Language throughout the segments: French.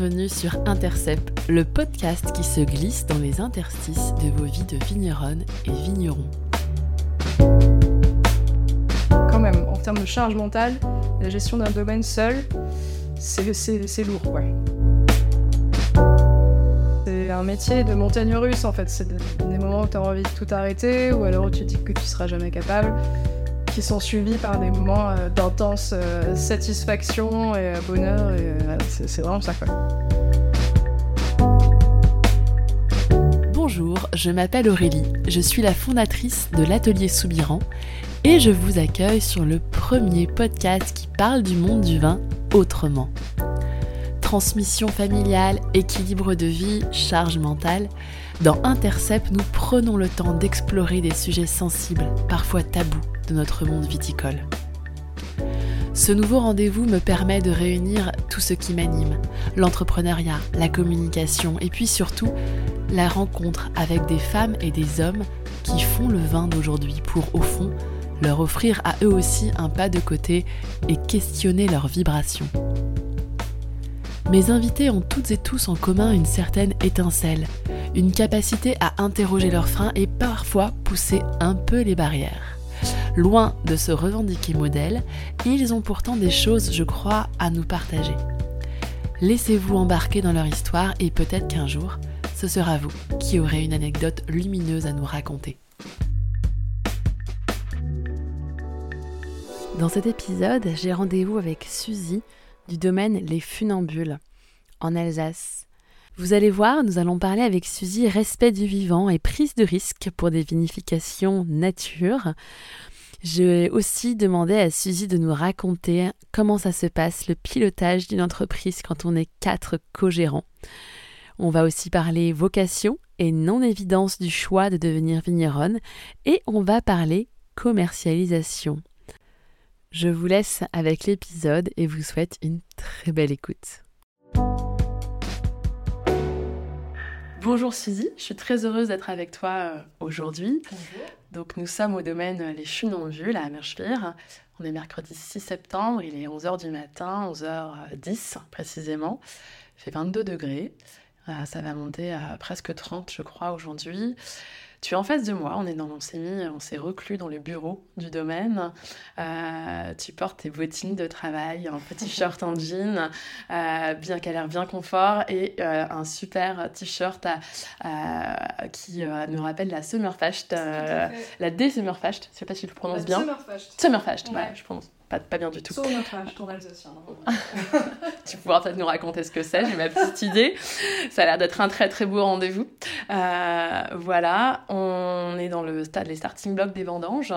bienvenue sur Intercept, le podcast qui se glisse dans les interstices de vos vies de vigneronne et vigneron. Quand même, en termes de charge mentale, la gestion d'un domaine seul, c'est lourd. C'est un métier de montagne russe en fait. C'est des moments où tu as envie de tout arrêter ou alors où tu dis que tu seras jamais capable qui sont suivis par des moments euh, d'intense euh, satisfaction et euh, bonheur. C'est vraiment ça quoi. Je m'appelle Aurélie, je suis la fondatrice de l'atelier Soubiran et je vous accueille sur le premier podcast qui parle du monde du vin autrement. Transmission familiale, équilibre de vie, charge mentale, dans Intercept, nous prenons le temps d'explorer des sujets sensibles, parfois tabous, de notre monde viticole. Ce nouveau rendez-vous me permet de réunir tout ce qui m'anime, l'entrepreneuriat, la communication et puis surtout la rencontre avec des femmes et des hommes qui font le vin d'aujourd'hui pour, au fond, leur offrir à eux aussi un pas de côté et questionner leurs vibrations. Mes invités ont toutes et tous en commun une certaine étincelle, une capacité à interroger leurs freins et parfois pousser un peu les barrières. Loin de se revendiquer modèle, ils ont pourtant des choses, je crois, à nous partager. Laissez-vous embarquer dans leur histoire et peut-être qu'un jour, ce sera vous qui aurez une anecdote lumineuse à nous raconter. Dans cet épisode, j'ai rendez-vous avec Suzy du domaine Les Funambules en Alsace. Vous allez voir, nous allons parler avec Suzy respect du vivant et prise de risque pour des vinifications nature. J'ai aussi demandé à Suzy de nous raconter comment ça se passe, le pilotage d'une entreprise quand on est quatre co-gérants. On va aussi parler vocation et non-évidence du choix de devenir vigneronne et on va parler commercialisation. Je vous laisse avec l'épisode et vous souhaite une très belle écoute. Bonjour Suzy, je suis très heureuse d'être avec toi euh, aujourd'hui. Bonjour. Donc nous sommes au domaine Les Funambules à Amerschwir. On est mercredi 6 septembre, il est 11h du matin, 11h10 précisément. Il fait 22 degrés. Euh, ça va monter à presque 30 je crois aujourd'hui. Tu es en face de moi, on est dans, on s'est mis, on s'est reclus dans le bureau du domaine. Euh, tu portes tes bottines de travail, un petit shirt en jean, euh, bien qu'elle a l'air bien confort, et euh, un super t-shirt qui nous rappelle la Summerfest, la D-Summerfest, je sais pas si je le prononce bien. Summerfest. Summerfest, ouais, je prononce pas, pas bien du tout. Sur notre âge, ton alsacien. tu pourras peut-être nous raconter ce que c'est, j'ai ma petite idée. Ça a l'air d'être un très très beau rendez-vous. Euh, voilà, on est dans le stade, les starting blocks des vendanges.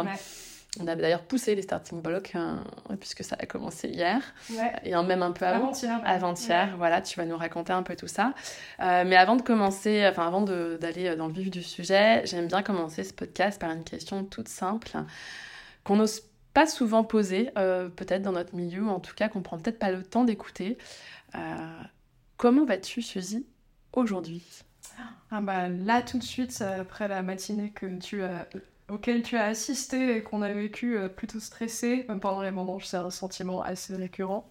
On a d'ailleurs poussé les starting blocks euh, puisque ça a commencé hier ouais. et même un peu avant. Avant-hier. Avant-hier, voilà, tu vas nous raconter un peu tout ça. Euh, mais avant de commencer, enfin avant d'aller dans le vif du sujet, j'aime bien commencer ce podcast par une question toute simple qu'on n'ose pas souvent posé, euh, peut-être dans notre milieu, ou en tout cas qu'on prend peut-être pas le temps d'écouter. Euh, comment vas-tu, Suzy, aujourd'hui? Ah bah, Là, tout de suite, après la matinée que tu as, auquel tu as assisté et qu'on a vécu euh, plutôt stressé, même pendant les moments, c'est un sentiment assez récurrent.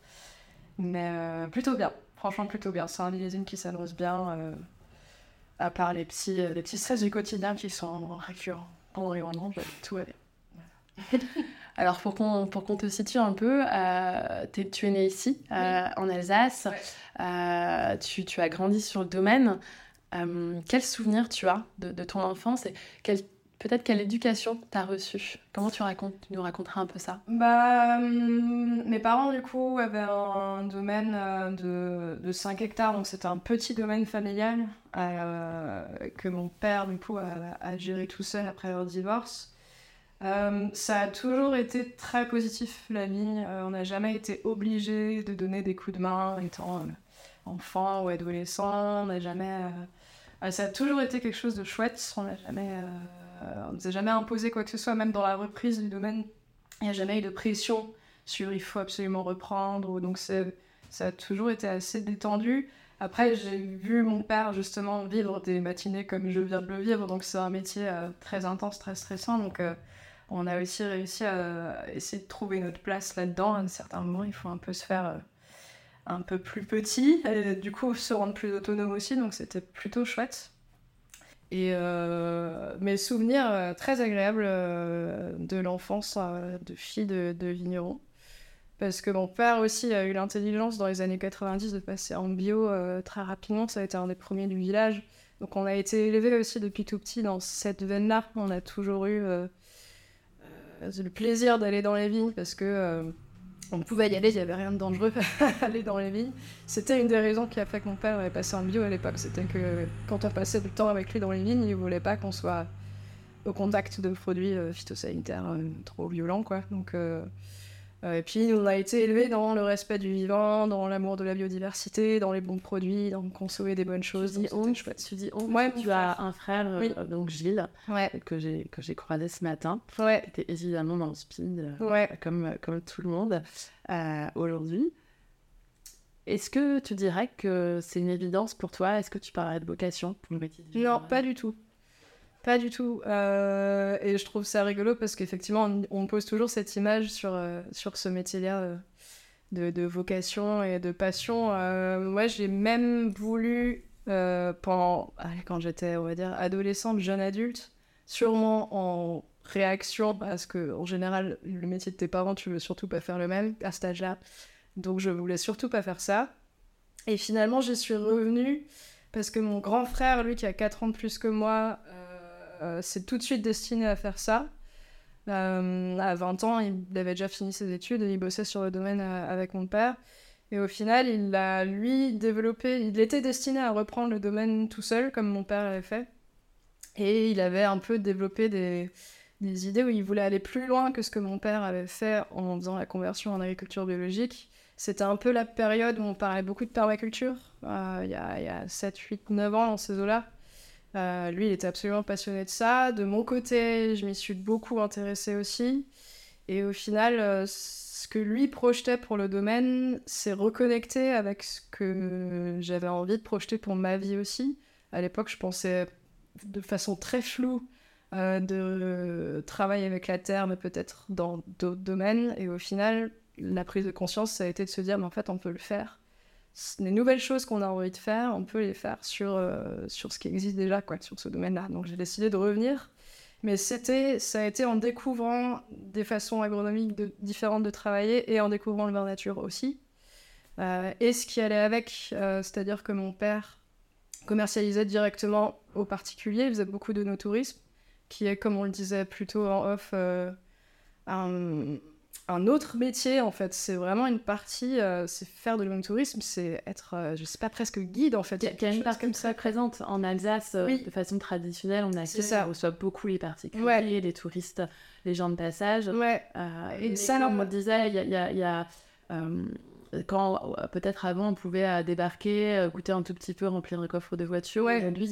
Mais plutôt bien, franchement plutôt bien. C'est un millésime qui s'annonce bien, à part les petits, les petits stress du quotidien qui sont récurrents. Pendant les vendanges, tout va bien. Alors pour qu'on te situe un peu, euh, tu es né ici, euh, en Alsace, euh, tu, tu, as grandi sur le domaine. quel souvenir tu as de, de ton enfance et peut-être quelle éducation tu as reçue? Comment tu, racontes, tu nous raconteras un peu ça? Bah, Mes parents, du coup, avaient un domaine de, de 5 hectares, donc c'était un petit domaine familial que mon père, du coup, a, a, géré tout seul après leur divorce. Euh, ça a toujours été très positif la vie. Euh, on n'a jamais été obligé de donner des coups de main étant euh, enfant ou adolescent. On n'a jamais. ça a toujours été quelque chose de chouette. On n'a jamais. on nous a jamais imposé quoi que ce soit, même dans la reprise du domaine. Il n'y a jamais eu de pression sur il faut absolument reprendre. Donc ça a toujours été assez détendu. Après, j'ai vu mon père justement vivre des matinées comme je viens de le vivre, donc c'est un métier très intense, très stressant. Donc on a aussi réussi à essayer de trouver notre place là-dedans. À un certain moment, il faut un peu se faire, un peu plus petits, et du coup se rendre plus autonome aussi, donc c'était plutôt chouette. Et euh, mes souvenirs euh, très agréables euh, de l'enfance de fille de, de vigneron. Parce que mon père aussi a eu l'intelligence dans les années 90 de passer en bio très rapidement. Ça a été un des premiers du village. Donc on a été élevé aussi depuis tout petit dans cette veine-là. On a toujours eu le plaisir d'aller dans les vignes parce que on pouvait y aller, il n'y avait rien de dangereux à aller dans les vignes. C'était une des raisons qui a fait que mon père avait passé en bio à l'époque. C'était que quand on passait du temps avec lui dans les vignes, il voulait pas qu'on soit au contact de produits euh, phytosanitaires euh, trop violents, quoi. Donc, euh, euh, et puis, on a été élevé dans le respect du vivant, dans l'amour de la biodiversité, dans les bons produits, dans consommer des bonnes choses. Tu dis on, tu dis on. Ouais, tu as un frère, euh, donc Gilles, ouais. que j'ai que j'ai croisé ce matin. Ouais. Qui était évidemment dans le speed, euh, ouais. comme comme tout le monde aujourd'hui. Est-ce que tu dirais que c'est une évidence pour toi? Est-ce que tu parlerais de vocation pour le métier Non, pas du tout. Pas du tout. Euh, et je trouve ça rigolo parce qu'effectivement, on, pose toujours cette image sur, euh, sur ce métier-là euh, de, de, vocation et de passion. moi, j'ai même voulu, pendant, quand j'étais, on va dire, adolescente, jeune adulte, sûrement en réaction à ce que, en général, le métier de tes parents, tu veux surtout pas faire le même à cet âge-là. Donc, je voulais surtout pas faire ça. Et finalement, j'y suis revenue parce que mon grand frère, lui, qui a 4 ans de plus que moi, c'est tout de suite destiné à faire ça. Euh, à 20 ans, il avait déjà fini ses études et il bossait sur le domaine euh, avec mon père. Et au final, il a, lui, développé... Il était destiné à reprendre le domaine tout seul, comme mon père l'avait fait. Et il avait un peu développé des, des, idées où il voulait aller plus loin que ce que mon père avait fait en faisant la conversion en agriculture biologique. C'était un peu la période où on parlait beaucoup de permaculture, il y, a, a 7, 8, 9 ans dans ces eaux-là. Euh, lui, il était absolument passionné de ça. De mon côté, je m'y suis beaucoup intéressée aussi. Et au final, euh, ce que lui projetait pour le domaine, c'est reconnecté avec ce que j'avais envie de projeter pour ma vie aussi. À l'époque, je pensais de façon très floue euh, de travailler avec la terre, mais peut-être dans d'autres domaines. Et au final, la prise de conscience, ça a été de se dire, mais en fait, on peut le faire les nouvelles choses qu'on a envie de faire, on peut les faire sur, euh, sur ce qui existe déjà, quoi, sur ce domaine-là. Donc j'ai décidé de revenir. Mais ça a été en découvrant des façons agronomiques différentes de travailler et en découvrant le vin nature aussi. Euh, et ce qui allait avec, euh, c'est-à-dire que mon père commercialisait directement aux particuliers, il faisait beaucoup de no-tourisme, qui est, comme on le disait plutôt en off, un, un autre métier en fait. C'est vraiment une partie, euh, c'est faire de tourisme, c'est être, euh, je sais pas, presque guide en fait. Il y a, une partie comme ça présente en Alsace euh, de façon traditionnelle. On a ça. on reçoit beaucoup les particuliers, les touristes, les gens de passage. Ouais. et ça, comme on disait, il y a, y a quand euh, peut-être avant on pouvait euh, débarquer, euh, goûter un tout petit peu, remplir le coffre de voiture. Ouais. Aujourd'hui,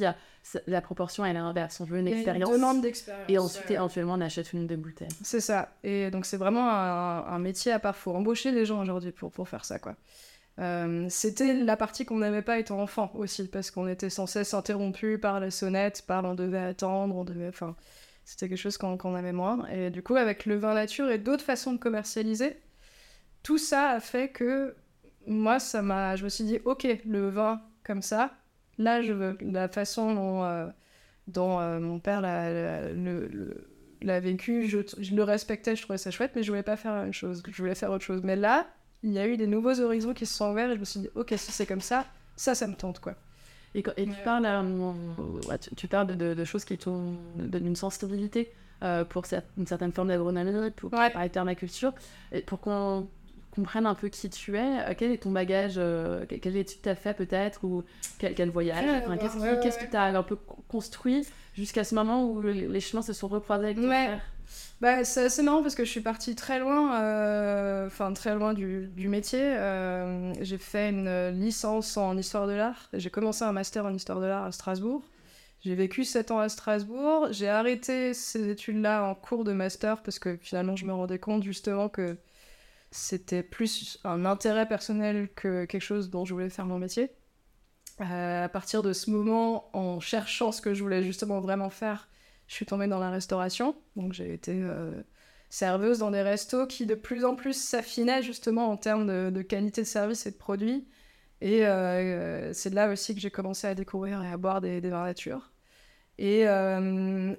la proportion elle est inverse. On veut une expérience. demande d'expérience. Et ensuite, éventuellement, on achète une des bouteilles. C'est ça. Et donc, c'est vraiment un, métier à part. Faut embaucher des gens aujourd'hui pour, pour faire ça, quoi. c'était la partie qu'on n'aimait pas étant enfant aussi, parce qu'on était sans cesse interrompu par la sonnette, par on devait attendre, on devait. Enfin, c'était quelque chose qu'on aimait moins. Et du coup, avec le vin nature et d'autres façons de commercialiser, tout ça a fait que moi, ça m'a, je me suis dit, ok, le vin comme ça, là, je veux la façon dont, euh, dont euh, mon père l'a, vécu, je, je, le respectais, je trouvais ça chouette, mais je voulais pas faire la même chose, je voulais faire autre chose. Mais là, il y a eu des nouveaux horizons qui se sont ouverts et je me suis dit, ok, si c'est comme ça, ça, ça me tente, quoi. Et, tu, parles, euh, tu, parles de, de, choses qui t'ont d'une sensibilité pour une certaine forme d'agronomie, pour, ouais. permaculture, et pour qu'on comprenne un peu qui tu es. Euh, quel est ton bagage euh, Quelle étude t'as fait peut-être Ou quel, voyage Qu'est-ce que tu as un peu construit jusqu'à ce moment où les chemins se sont recroisés avec ton frère? Bah, c'est assez marrant parce que je suis partie très loin, euh, enfin très loin du, du métier. j'ai fait une licence en histoire de l'art. J'ai commencé un master en histoire de l'art à Strasbourg. J'ai vécu 7 ans à Strasbourg. J'ai arrêté ces études-là en cours de master parce que finalement je me rendais compte justement que c'était plus un intérêt personnel que quelque chose dont je voulais faire mon métier. Euh, à partir de ce moment, en cherchant ce que je voulais justement vraiment faire, je suis tombée dans la restauration. Donc j'ai été euh, serveuse dans des restos qui de plus en plus s'affinaient justement en termes de, qualité de service et de produits. Et c'est là aussi que j'ai commencé à découvrir et à boire des, des vins. Et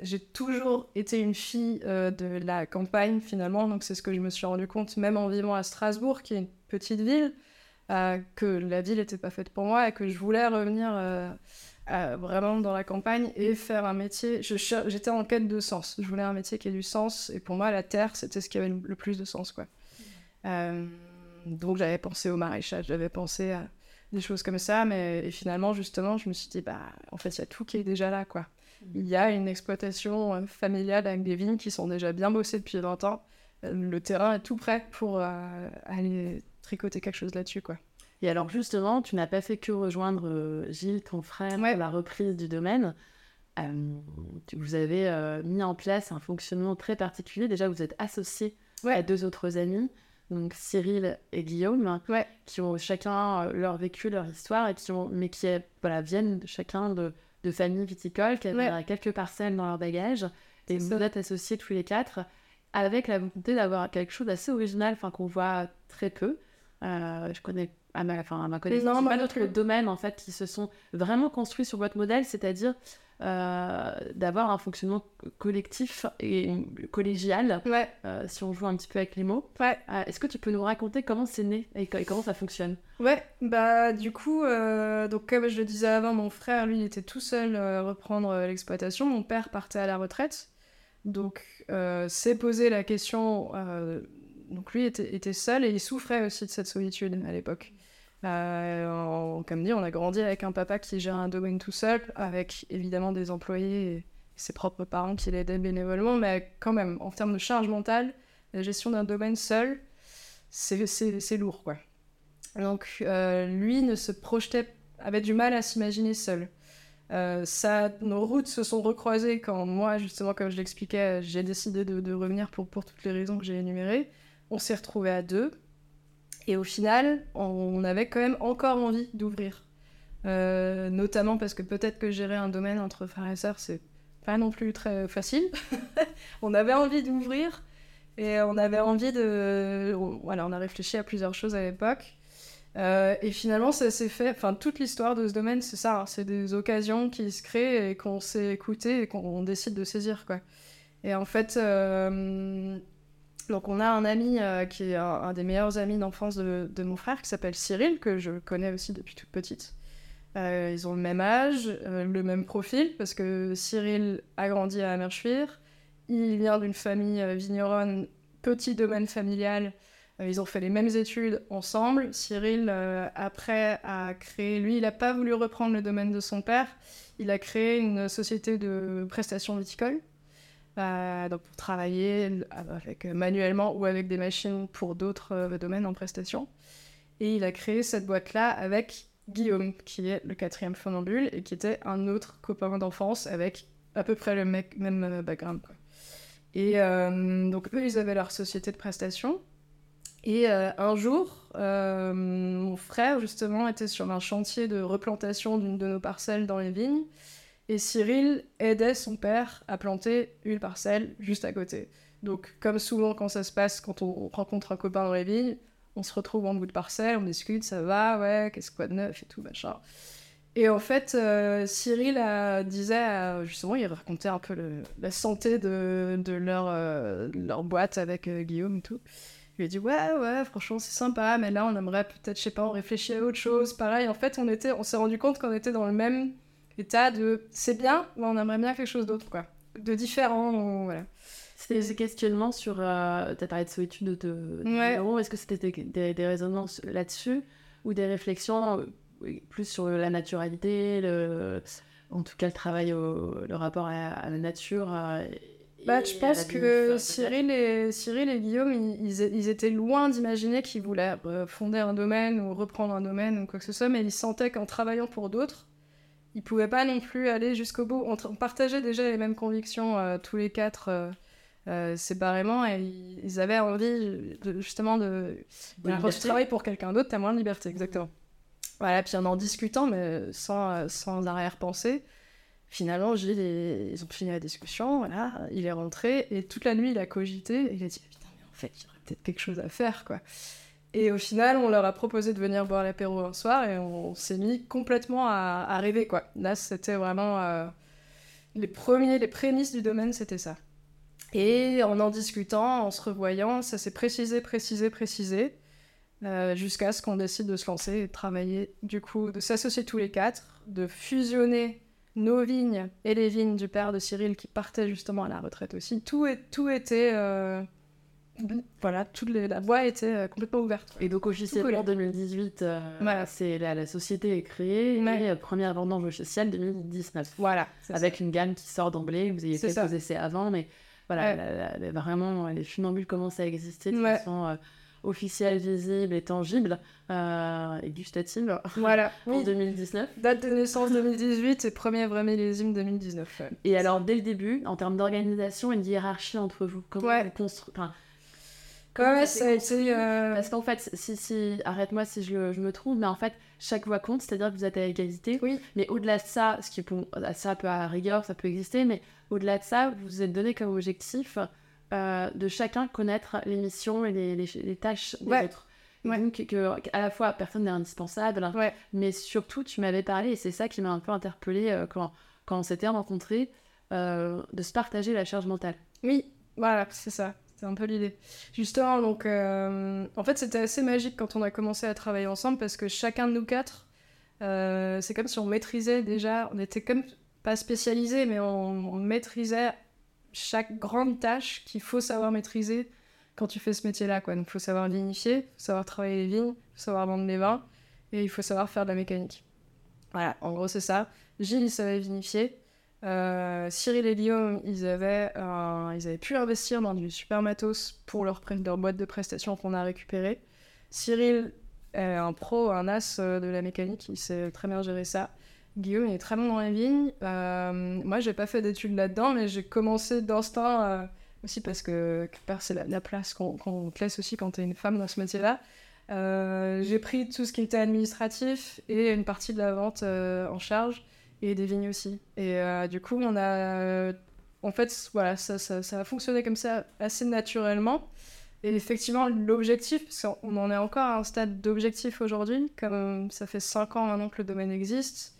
j'ai toujours été une fille de la campagne finalement, donc c'est ce que je me suis rendu compte même en vivant à Strasbourg, qui est une petite ville. Euh, que la ville n'était pas faite pour moi et que je voulais revenir euh, euh, vraiment dans la campagne et faire un métier. J'étais en quête de sens. Je voulais un métier qui ait du sens et pour moi, la terre, c'était ce qui avait le plus de sens. Quoi. donc j'avais pensé au maraîchage, j'avais pensé à des choses comme ça, mais finalement, justement, je me suis dit, bah, en fait, il y a tout qui est déjà là. quoi. Il y a une exploitation familiale avec des vignes qui sont déjà bien bossées depuis longtemps. Le terrain est tout prêt pour aller tricoter quelque chose là-dessus, quoi. Et alors justement, tu n'as pas fait que rejoindre euh, Gilles, ton frère, pour la reprise du domaine. Euh, vous avez euh, mis en place un fonctionnement très particulier. Déjà, vous êtes associés à deux autres amis, donc Cyril et Guillaume, qui ont chacun leur vécu, leur histoire, et qui ont, mais qui voilà, viennent chacun de, de familles viticoles, qui avaient quelques parcelles dans leur bagage. Et vous êtes associés tous les quatre avec la volonté d'avoir quelque chose d'assez original, enfin qu'on voit très peu. Euh, je connais à ma, enfin, à ma connaissance, pas d'autres domaines en fait qui se sont vraiment construits sur votre modèle, c'est-à-dire euh, d'avoir un fonctionnement collectif et collégial, ouais. euh, si on joue un petit peu avec les mots. Ouais. Euh, est-ce que tu peux nous raconter comment c'est né et, comment ça fonctionne? Ouais, bah du coup, donc comme je le disais avant, mon frère, lui, il était tout seul à reprendre l'exploitation. Mon père partait à la retraite. Donc, s'est posé la question donc lui était, seul et il souffrait aussi de cette solitude à l'époque. Euh, comme dit, on a grandi avec un papa qui gère un domaine tout seul, avec évidemment des employés et ses propres parents qui l'aidaient bénévolement, mais quand même, en termes de charge mentale, la gestion d'un domaine seul, c'est lourd, quoi. Donc euh, lui ne se projetait, avait du mal à s'imaginer seul. Euh, ça, nos routes se sont recroisées quand moi, justement, comme je l'expliquais, j'ai décidé de, revenir pour toutes les raisons que j'ai énumérées on s'est retrouvés à deux. Et au final, on avait quand même encore envie d'ouvrir. Euh, notamment parce que peut-être que gérer un domaine entre frères et sœurs, c'est pas non plus très facile. on avait envie d'ouvrir et on avait envie de. Voilà, on a réfléchi à plusieurs choses à l'époque. Euh, et finalement, ça s'est fait. Enfin, toute l'histoire de ce domaine, c'est ça. Hein. c'est des occasions qui se créent et qu'on s'est écouté et qu'on décide de saisir, quoi. Et en fait, euh, donc on a un ami euh, qui est un, des meilleurs amis d'enfance de, mon frère qui s'appelle Cyril, que je connais aussi depuis toute petite. Euh, ils ont le même âge, euh, le même profil, parce que Cyril a grandi à Amerschwir. Il vient d'une famille vigneronne, petit domaine familial. ils ont fait les mêmes études ensemble. Cyril, après, a créé... Lui, il n'a pas voulu reprendre le domaine de son père. Il a créé une société de prestations viticoles euh, donc pour travailler avec, euh, manuellement ou avec des machines pour d'autres euh, domaines en prestation. Et il a créé cette boîte-là avec Guillaume, qui est le quatrième funambule et qui était un autre copain d'enfance avec à peu près le même background. Et donc eux, ils avaient leur société de prestation. Et un jour, mon frère, justement, était sur un chantier de replantation d'une de nos parcelles dans les vignes. Et Cyril aidait son père à planter une parcelle juste à côté. Donc, comme souvent quand ça se passe, quand on rencontre un copain dans les vignes, on se retrouve en bout de parcelle, on discute, ça va, ouais, qu'est-ce quoi de neuf et tout, machin. Et en fait, euh, Cyril disait, justement, il racontait un peu la santé de, leur, euh, boîte avec euh, Guillaume et tout. Il lui a dit, ouais, ouais, franchement, c'est sympa, mais là, on aimerait peut-être, je sais pas, on réfléchit à autre chose. Pareil, en fait, on, on s'est rendu compte qu'on était dans le même état de c'est bien, mais on aimerait bien quelque chose d'autre, quoi. De différent, voilà. C'était ces questionnements sur. Euh, tu as parlé de solitude de. Ouais. Est-ce que c'était des, des, raisonnements là-dessus ou des réflexions euh, plus sur la naturalité, le, en tout cas le travail, le rapport à, la nature euh, bah, je pense que Cyril et, Cyril et Guillaume, ils, ils étaient loin d'imaginer qu'ils voulaient fonder un domaine ou reprendre un domaine ou quoi que ce soit, mais ils sentaient qu'en travaillant pour d'autres, ils pouvaient pas non plus aller jusqu'au bout. On, partageait déjà les mêmes convictions euh, tous les quatre euh, euh, séparément et ils, avaient envie justement de. quand tu travailles pour quelqu'un d'autre, t'as moins de liberté, exactement. Voilà, puis en en discutant, mais sans, sans arrière-pensée, Finalement, Gilles, ils ont fini la discussion, voilà, il est rentré, et toute la nuit, il a cogité, et il a dit, putain, mais en fait, il y aurait peut-être quelque chose à faire, quoi. Et au final, on leur a proposé de venir boire l'apéro un soir, et on s'est mis complètement à, rêver, quoi. Là, c'était vraiment... Euh, les premiers, les prémices du domaine, c'était ça. Et en en discutant, en se revoyant, ça s'est précisé, précisé, précisé, euh, jusqu'à ce qu'on décide de se lancer et de travailler, du coup, de s'associer tous les quatre, de fusionner nos vignes et les vignes du père de Cyril qui partait justement à la retraite aussi. Tout, est, tout était... Euh, voilà, toute les, la voie était euh, complètement ouverte. Et donc officiellement 2018, voilà. c'est la, la, société est créée et première vendange officielle 2019. Voilà. Avec une gamme qui sort d'emblée. Vous avez fait vos essais avant, mais voilà, vraiment les funambules commencent à exister de façon officielle, visible et tangible euh, et gustative voilà. en 2019. Date de naissance 2018 et premier vrai millésime 2019. Et alors, dès le début, en termes d'organisation et de hiérarchie entre vous, comment ouais. construit Comment ça, a été. Euh, Parce qu'en fait, si, si arrête-moi si je, je, me trompe, mais en fait, chaque voix compte, c'est-à-dire que vous êtes à égalité. Oui. Mais au-delà de ça, ce qui peut, ça peut à rigueur, ça peut exister, mais au-delà de ça, vous vous êtes donné comme objectif euh, de chacun connaître les missions et les, les, les tâches des ouais. autres. Ouais. Donc, que, à la fois, personne n'est indispensable, ouais. mais surtout, tu m'avais parlé, et c'est ça qui m'a un peu interpellée euh, quand, quand on s'était rencontrés, de se partager la charge mentale. Oui, voilà, c'est ça. C'est un peu l'idée. Justement, donc, euh, en fait, c'était assez magique quand on a commencé à travailler ensemble parce que chacun de nous quatre, euh, c'est comme si on maîtrisait déjà, on était comme pas spécialisés, mais on, on maîtrisait chaque grande tâche qu'il faut savoir maîtriser quand tu fais ce métier-là. Donc, il faut savoir vinifier, faut savoir travailler les vignes, faut savoir vendre les vins, et il faut savoir faire de la mécanique. Voilà, en gros, c'est ça. Gilles, il savait vinifier. Euh, Cyril et Guillaume, ils avaient, euh, ils avaient pu investir dans du super matos pour leur, boîte de prestations qu'on a récupéré. Cyril est un pro, un as de la mécanique, il sait très bien gérer ça. Guillaume il est très bon dans les vignes. Euh, moi, j'ai pas fait d'études là-dedans, mais j'ai commencé d'instinct euh, aussi parce que, c'est la, la, place qu'on qu te laisse aussi quand t'es une femme dans ce métier-là. Euh, j'ai pris tout ce qui était administratif et une partie de la vente euh, en charge et des vignes aussi. Et euh, du coup, on a. en fait, voilà, ça, ça, ça, a fonctionné comme ça assez naturellement. Et effectivement, l'objectif, parce qu'on en est encore à un stade d'objectif aujourd'hui, comme ça fait 5 ans maintenant que le domaine existe,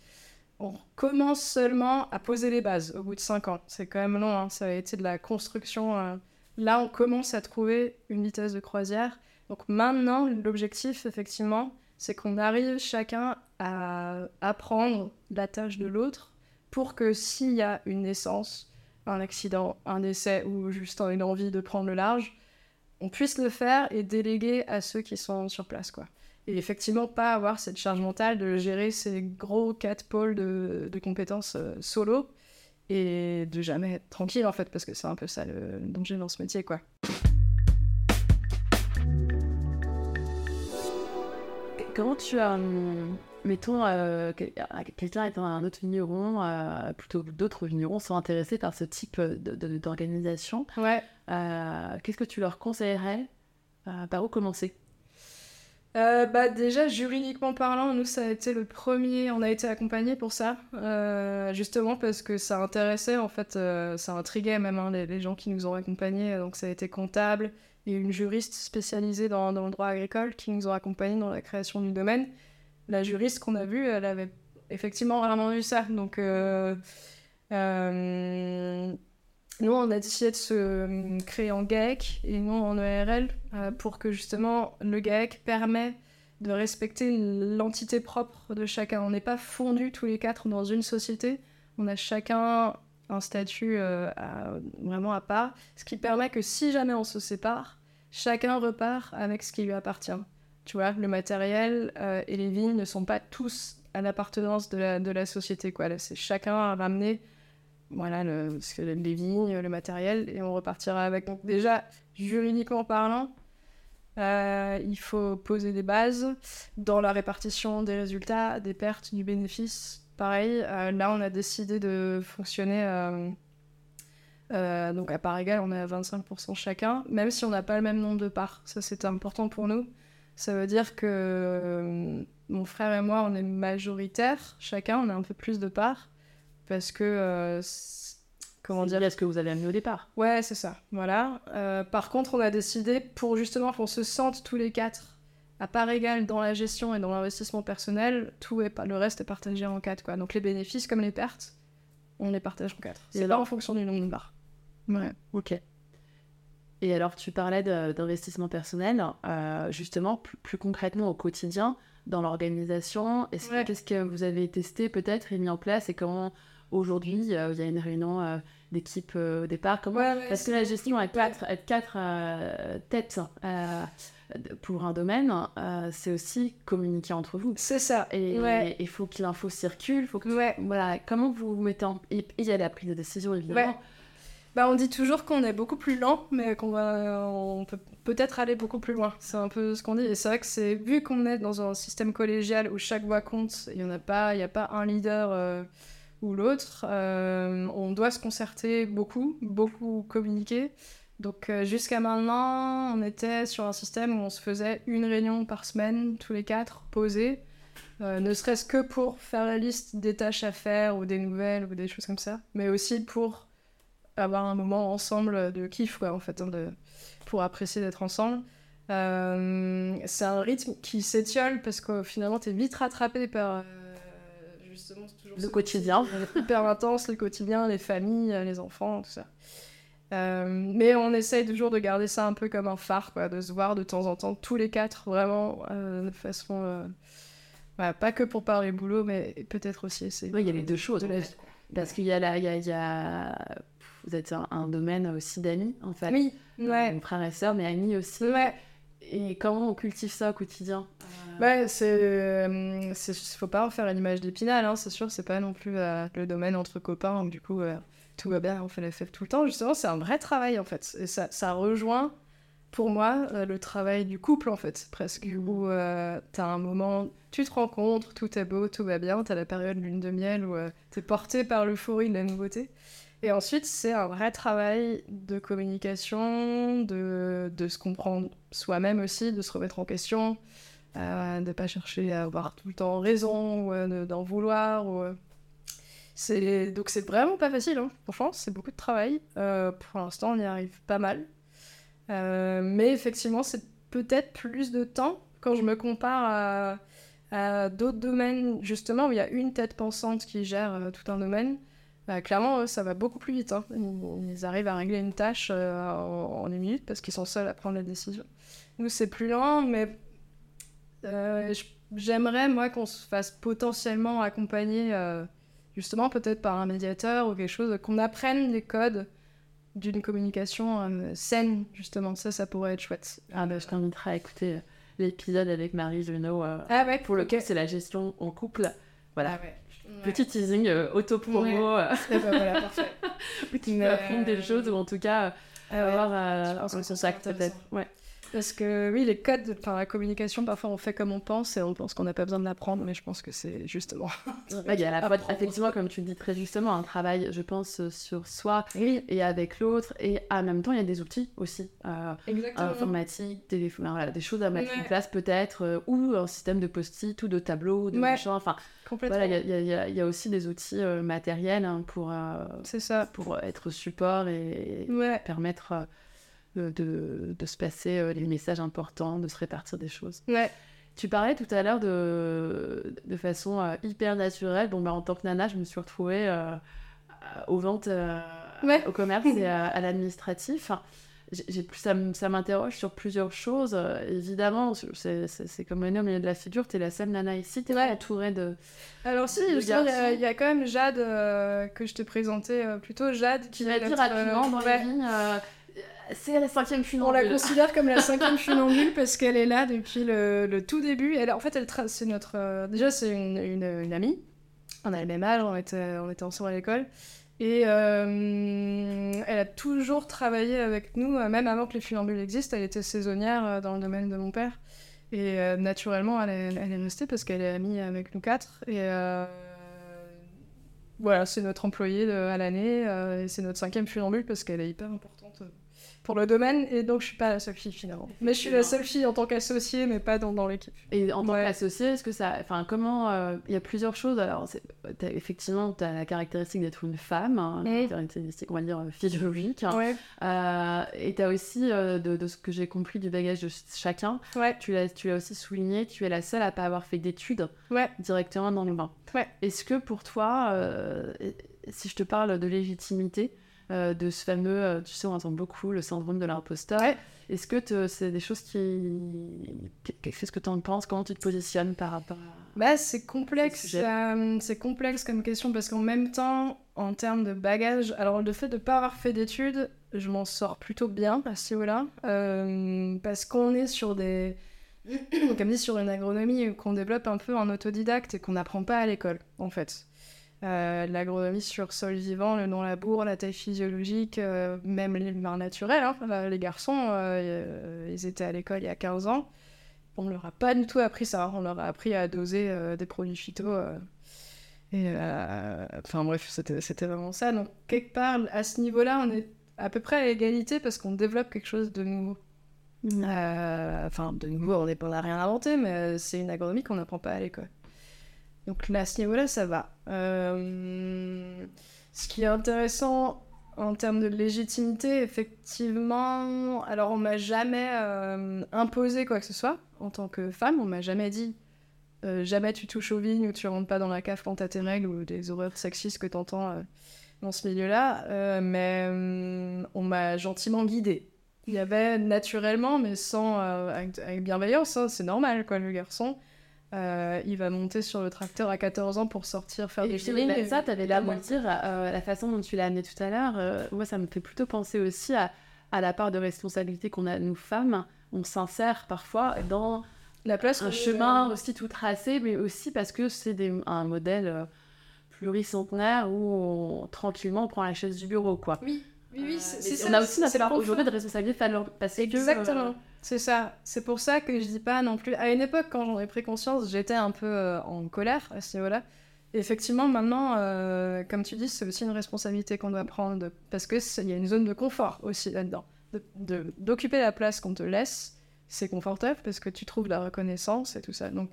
on commence seulement à poser les bases au bout de 5 ans. C'est quand même long, hein. ça a été de la construction. Euh... Là, on commence à trouver une vitesse de croisière. Donc maintenant, l'objectif, effectivement, c'est qu'on arrive chacun à apprendre la tâche de l'autre pour que s'il y a une naissance, un accident, un décès ou juste une envie de prendre le large, on puisse le faire et déléguer à ceux qui sont sur place, quoi. Et effectivement, pas avoir cette charge mentale de gérer ces gros quatre pôles de, compétences euh, solo et de jamais être tranquille, en fait, parce que c'est un peu ça le danger dans ce métier, quoi. Comment tu as, mettons, euh, quelqu'un étant un autre vigneron, euh, plutôt d'autres vignerons sont intéressés par ce type d'organisation. Ouais. Euh, Qu'est-ce que tu leur conseillerais euh, Par où commencer? Bah déjà juridiquement parlant, nous ça a été le premier, on a été accompagnés pour ça, justement parce que ça intéressait en fait, ça intriguait même hein, les, les, gens qui nous ont accompagnés, donc ça a été comptable et une juriste spécialisée dans, le droit agricole qui nous ont accompagnés dans la création du domaine. La juriste qu'on a vue, elle avait effectivement vraiment vu ça, donc euh, nous, on a décidé de se créer en GAEC et non en ERL euh, pour que justement le GAEC permet de respecter l'entité propre de chacun. On n'est pas fondus tous les quatre dans une société. On a chacun un statut euh, vraiment à part, ce qui permet que si jamais on se sépare, chacun repart avec ce qui lui appartient. Tu vois, le matériel euh, et les vignes ne sont pas tous à l'appartenance de la, société. C'est chacun à ramener voilà, le, les vignes, le matériel, et on repartira avec. Donc déjà, juridiquement parlant, euh, il faut poser des bases dans la répartition des résultats, des pertes, du bénéfice. Pareil, euh, là, on a décidé de fonctionner. Euh, euh donc à part égale, on est à 25% chacun, même si on n'a pas le même nombre de parts. Ça, c'est important pour nous. Ça veut dire que mon frère et moi, on est majoritaires, chacun, on a un peu plus de parts parce que euh, comment dire dire ce que vous avez amené au départ. Ouais, c'est ça. Voilà. Par contre, on a décidé pour justement qu'on se sente tous les quatre à part égale dans la gestion et dans l'investissement personnel, tout est pas le reste est partagé en quatre quoi. Donc les bénéfices comme les pertes, on les partage en quatre. C'est pas en fonction du nombre de barres. Ouais. Ok. Et alors, tu parlais d'investissement personnel, euh, justement, plus, plus concrètement au quotidien, dans l'organisation. Ouais. Qu'est-ce que vous avez testé peut-être et mis en place et comment aujourd'hui euh, il y a une réunion euh, d'équipe au départ comment... Ouais, Parce que la gestion à quatre, à quatre têtes pour un domaine, euh, c'est aussi communiquer entre vous. C'est ça. Et Ouais. il faut que l'info circule, faut que Ouais. voilà, comment vous vous mettez en... Et il y a la prise de décision, évidemment. Ouais. Bah, on dit toujours qu'on est beaucoup plus lent, mais qu'on va, on peut peut-être aller beaucoup plus loin. C'est un peu ce qu'on dit. Et c'est vrai que c'est vu qu'on est dans un système collégial où chaque voix compte, il y en a pas, il a pas un leader euh, ou l'autre. euh, on doit se concerter beaucoup, beaucoup communiquer. Donc euh, jusqu'à maintenant, on était sur un système où on se faisait une réunion par semaine, tous les quatre, posés. Euh, ne serait-ce que pour faire la liste des tâches à faire ou des nouvelles ou des choses comme ça, mais aussi pour avoir un moment ensemble de kiff, quoi, en fait, hein, de- pour apprécier d'être ensemble. Euh, c'est un rythme qui s'étiole parce que finalement, t'es vite rattrapé par. justement, toujours Le quotidien. hyper intense, le quotidien, les familles, les enfants, tout ça. Euh, mais on essaye toujours de garder ça un peu comme un phare, quoi, de se voir de temps en temps, tous les quatre, vraiment, euh, de façon. euh, voilà, pas que pour parler boulot, mais peut-être aussi essayer. Oui, il y a les deux choses. la. Parce qu'il y a la, y a, y a- vous êtes un, un domaine aussi d'amis, en fait. Oui, ouais. Frère et sœur, mais amis aussi. Ouais, Et comment on cultive ça au quotidien? Ouais, c'est. euh, c'est- faut pas en faire une image d'épinal, hein, c'est sûr, c'est pas non plus le domaine entre copains, donc du coup, tout va bien, on fait la fête tout le temps. Justement, c'est un vrai travail, en fait. Et ça, ça rejoint, pour moi, euh, le travail du couple, en fait, presque. Où euh, t'as un moment, tu te rencontres, tout est beau, tout va bien, t'as la période lune de miel où euh, t'es porté par l'euphorie de la nouveauté. Et ensuite, c'est un vrai travail de communication, de, de se comprendre soi-même aussi, de se remettre en question, euh, de pas chercher à avoir tout le temps raison ou euh, de- d'en vouloir. Ou, euh, donc c'est vraiment pas facile, hein. franchement, c'est beaucoup de travail. Euh, pour l'instant, on y arrive pas mal, Euh, mais effectivement, c'est peut-être plus de temps quand je me compare à, d'autres domaines justement où il y a une tête pensante qui gère euh, tout un domaine. Bah, clairement, ça va beaucoup plus vite. hein. Ils, arrivent à régler une tâche en, en une minute parce qu'ils sont seuls à prendre la décision. Nous, c'est plus lent, mais j'aimerais, moi, qu'on se fasse potentiellement accompagner, justement, peut-être par un médiateur ou quelque chose, qu'on apprenne les codes d'une communication euh, saine, justement. Ça, ça pourrait être chouette. Ah bah, je t'inviterai à écouter euh, l'épisode avec Marie Junot. euh, Ah ouais, pour le ok. coup, c'est la gestion en couple. Voilà. Ah ouais. Petit teasing euh, auto-promo. Ouais. ben voilà, parfait. où tu peux apprendre des choses ou en tout cas Ah avoir contact intéressant. peut-être. Ouais. Parce que oui, les codes, enfin la communication, parfois on fait comme on pense et on pense qu'on n'a pas besoin de l'apprendre, mais je pense que c'est justement. Ouais, il y a la fois, effectivement, comme tu le dis très justement, un travail, je pense, euh, sur soi Oui, et avec l'autre. Et en même temps, il y a des outils aussi. euh, exactement. informatique, téléphone, voilà, des choses à mettre en place peut-être, euh, ou un système de post-it ou de tableau, de Ouais. machin. Enfin, Complètement. voilà, il y a- il y, a- il y a aussi des outils euh, matériels hein, pour, C'est ça. pour être support et, permettre de, de- de se passer euh, les messages importants, de se répartir des choses. Ouais. Tu parlais tout à l'heure de, de façon euh, hyper naturelle. Bon, bah, en tant que nana, je me suis retrouvée euh, euh, aux ventes, euh, Ouais. au commerce et à, à l'administratif. Enfin, ça m'interroge sur plusieurs choses. Euh, évidemment, c'est comme le nez au milieu de la figure, t'es la seule nana ici, t'es Ouais. entourée de... Alors si, il y a- il y, a quand même Jade euh, que je t'ai présenté euh, plutôt Jade qui dit notre, rapidement euh, dans ouais. la vie, euh, c'est la cinquième On la funambule. considère comme la cinquième funambule parce qu'elle est là depuis le, le tout début. Elle, en fait, elle c'est notre. euh, déjà, c'est une, une- une amie. On a le même âge, on était, on était ensemble à l'école. Et euh, elle a toujours travaillé avec nous, euh, même avant que les funambules existent. Elle était saisonnière euh, dans le domaine de mon père. Et euh, naturellement, elle est, elle est restée parce qu'elle est amie avec nous quatre. Et euh, voilà, c'est notre employée de- à l'année. euh, et c'est notre cinquième funambule parce qu'elle est hyper importante euh, pour le domaine, et donc je suis pas la seule fille finalement. Mais je suis la seule fille en tant qu'associée, mais pas dans, dans l'équipe. Et en tant Ouais. qu'associé, est-ce que ça. Enfin, comment. euh, Il y a plusieurs choses. Alors, effectivement, tu as la caractéristique d'être une femme, hein, la caractéristique, on va dire, euh, physiologique. hein. Ouais, Euh, et tu as aussi, euh, de, de ce que j'ai compris du bagage de ch- chacun, ouais, tu l'as tu l'as aussi souligné, tu es la seule à pas avoir fait d'études directement dans le bain. Ouais. Est-ce que pour toi, si je te parle de légitimité, euh, de ce fameux, euh, tu sais, on entend beaucoup le syndrome de l'imposteur, Ouais. est-ce que te- c'est des choses qui... Qu'est-ce que tu en penses? Comment tu te positionnes par rapport à... Bah, c'est complexe, euh, c'est complexe comme question parce qu'en même temps, en termes de bagage, alors le fait de pas avoir fait d'études, je m'en sors plutôt bien à ce niveau-là, euh, parce qu'on est sur des, comme dit, sur une agronomie qu'on développe un peu en autodidacte et qu'on n'apprend pas à l'école, en fait. Euh, L'agronomie sur sol vivant, le non-labour, la taille physiologique, euh, même les mains naturelles. hein. Les garçons, euh, ils étaient à l'école il y a 15 ans. On leur a pas du tout appris ça. On leur a appris à doser des produits phyto. et enfin bref, c'était vraiment ça. Donc quelque part, à ce niveau-là, on est à peu près à égalité parce qu'on développe quelque chose de nouveau. Euh, Enfin, de nouveau, on n'est pas on n'a rien inventé, mais c'est une agronomie qu'on n'apprend pas à l'école. Donc là, à ce niveau-là, ça va. Euh, ce qui est intéressant en termes de légitimité, effectivement, alors on m'a jamais euh, imposé quoi que ce soit en tant que femme. On m'a jamais dit euh, jamais tu touches aux vignes ou tu rentres pas dans la cave quand t'as tes règles ou des horreurs sexistes que t'entends dans ce milieu-là. Mais on m'a gentiment guidée. Il y avait naturellement, mais sans avec, avec bienveillance, hein, c'est normal quoi, le garçon. Euh, il va monter sur le tracteur à 14 ans pour sortir faire Et puis, feeling. bah, ça, tu avais l'air de Ouais. le dire, euh, la façon dont tu l'as amené tout à l'heure, euh, moi, ça me fait plutôt penser aussi à, à la part de responsabilité qu'on a, nous femmes. On s'insère parfois dans La place un chemin aussi tout tracé, mais aussi parce que c'est des- un modèle euh, pluricentenaire où on- tranquillement on prend la chaise du bureau, quoi. Oui, oui, oui, c'est on a aussi notre part aujourd'hui de responsabilité parce que Exactement, c'est ça. C'est pour ça que je dis pas non plus. À une époque, quand j'en ai pris conscience, j'étais un peu euh, en colère à ce niveau-là. Effectivement, maintenant, euh, comme tu dis, c'est aussi une responsabilité qu'on doit prendre de- parce que c'est- il y a une zone de confort aussi là-dedans. De- de- D'occuper la place qu'on te laisse, c'est confortable parce que tu trouves la reconnaissance et tout ça. Donc,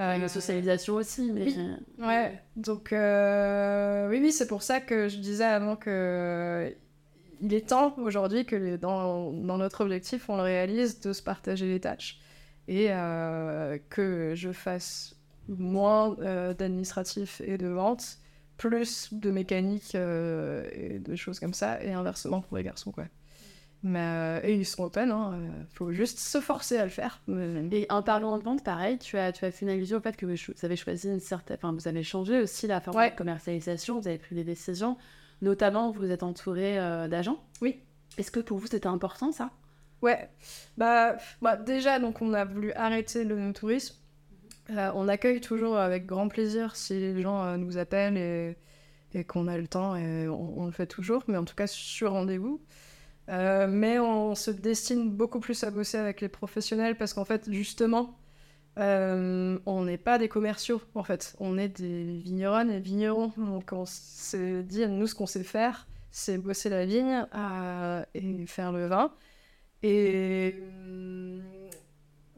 euh, une socialisation aussi, mais Oui. Ouais, donc euh, oui, oui, c'est pour ça que je disais avant que euh, il est temps aujourd'hui que les- dans, dans notre objectif, on le réalise de se partager les tâches et euh, que je fasse moins euh, d'administratif et de vente, plus de mécanique euh, et de choses comme ça, et inversement pour les garçons, quoi. Mais, euh, et ils sont open, hein, faut juste se forcer à le faire. Et en parlant de vente, pareil, tu as, tu as fait une allusion au fait que vous avez choisi une certaine... Enfin, vous avez changé aussi la forme Ouais. de commercialisation, vous avez pris des décisions. Notamment, vous êtes entouré euh, d'agents. Oui. Est-ce que pour vous, c'était important, ça? Ouais, bah, bah, déjà, donc on a voulu arrêter le tourisme. Euh, on accueille toujours avec grand plaisir si les gens euh, nous appellent et, et qu'on a le temps, et on, on le fait toujours, mais en tout cas sur rendez-vous. Mais on se destine beaucoup plus à bosser avec les professionnels parce qu'en fait, justement, euh, on n'est pas des commerciaux, en fait. On est des vigneronnes et vignerons. Donc on s'est dit, nous, ce qu'on sait faire, c'est bosser la vigne euh, et faire le vin. Et hum,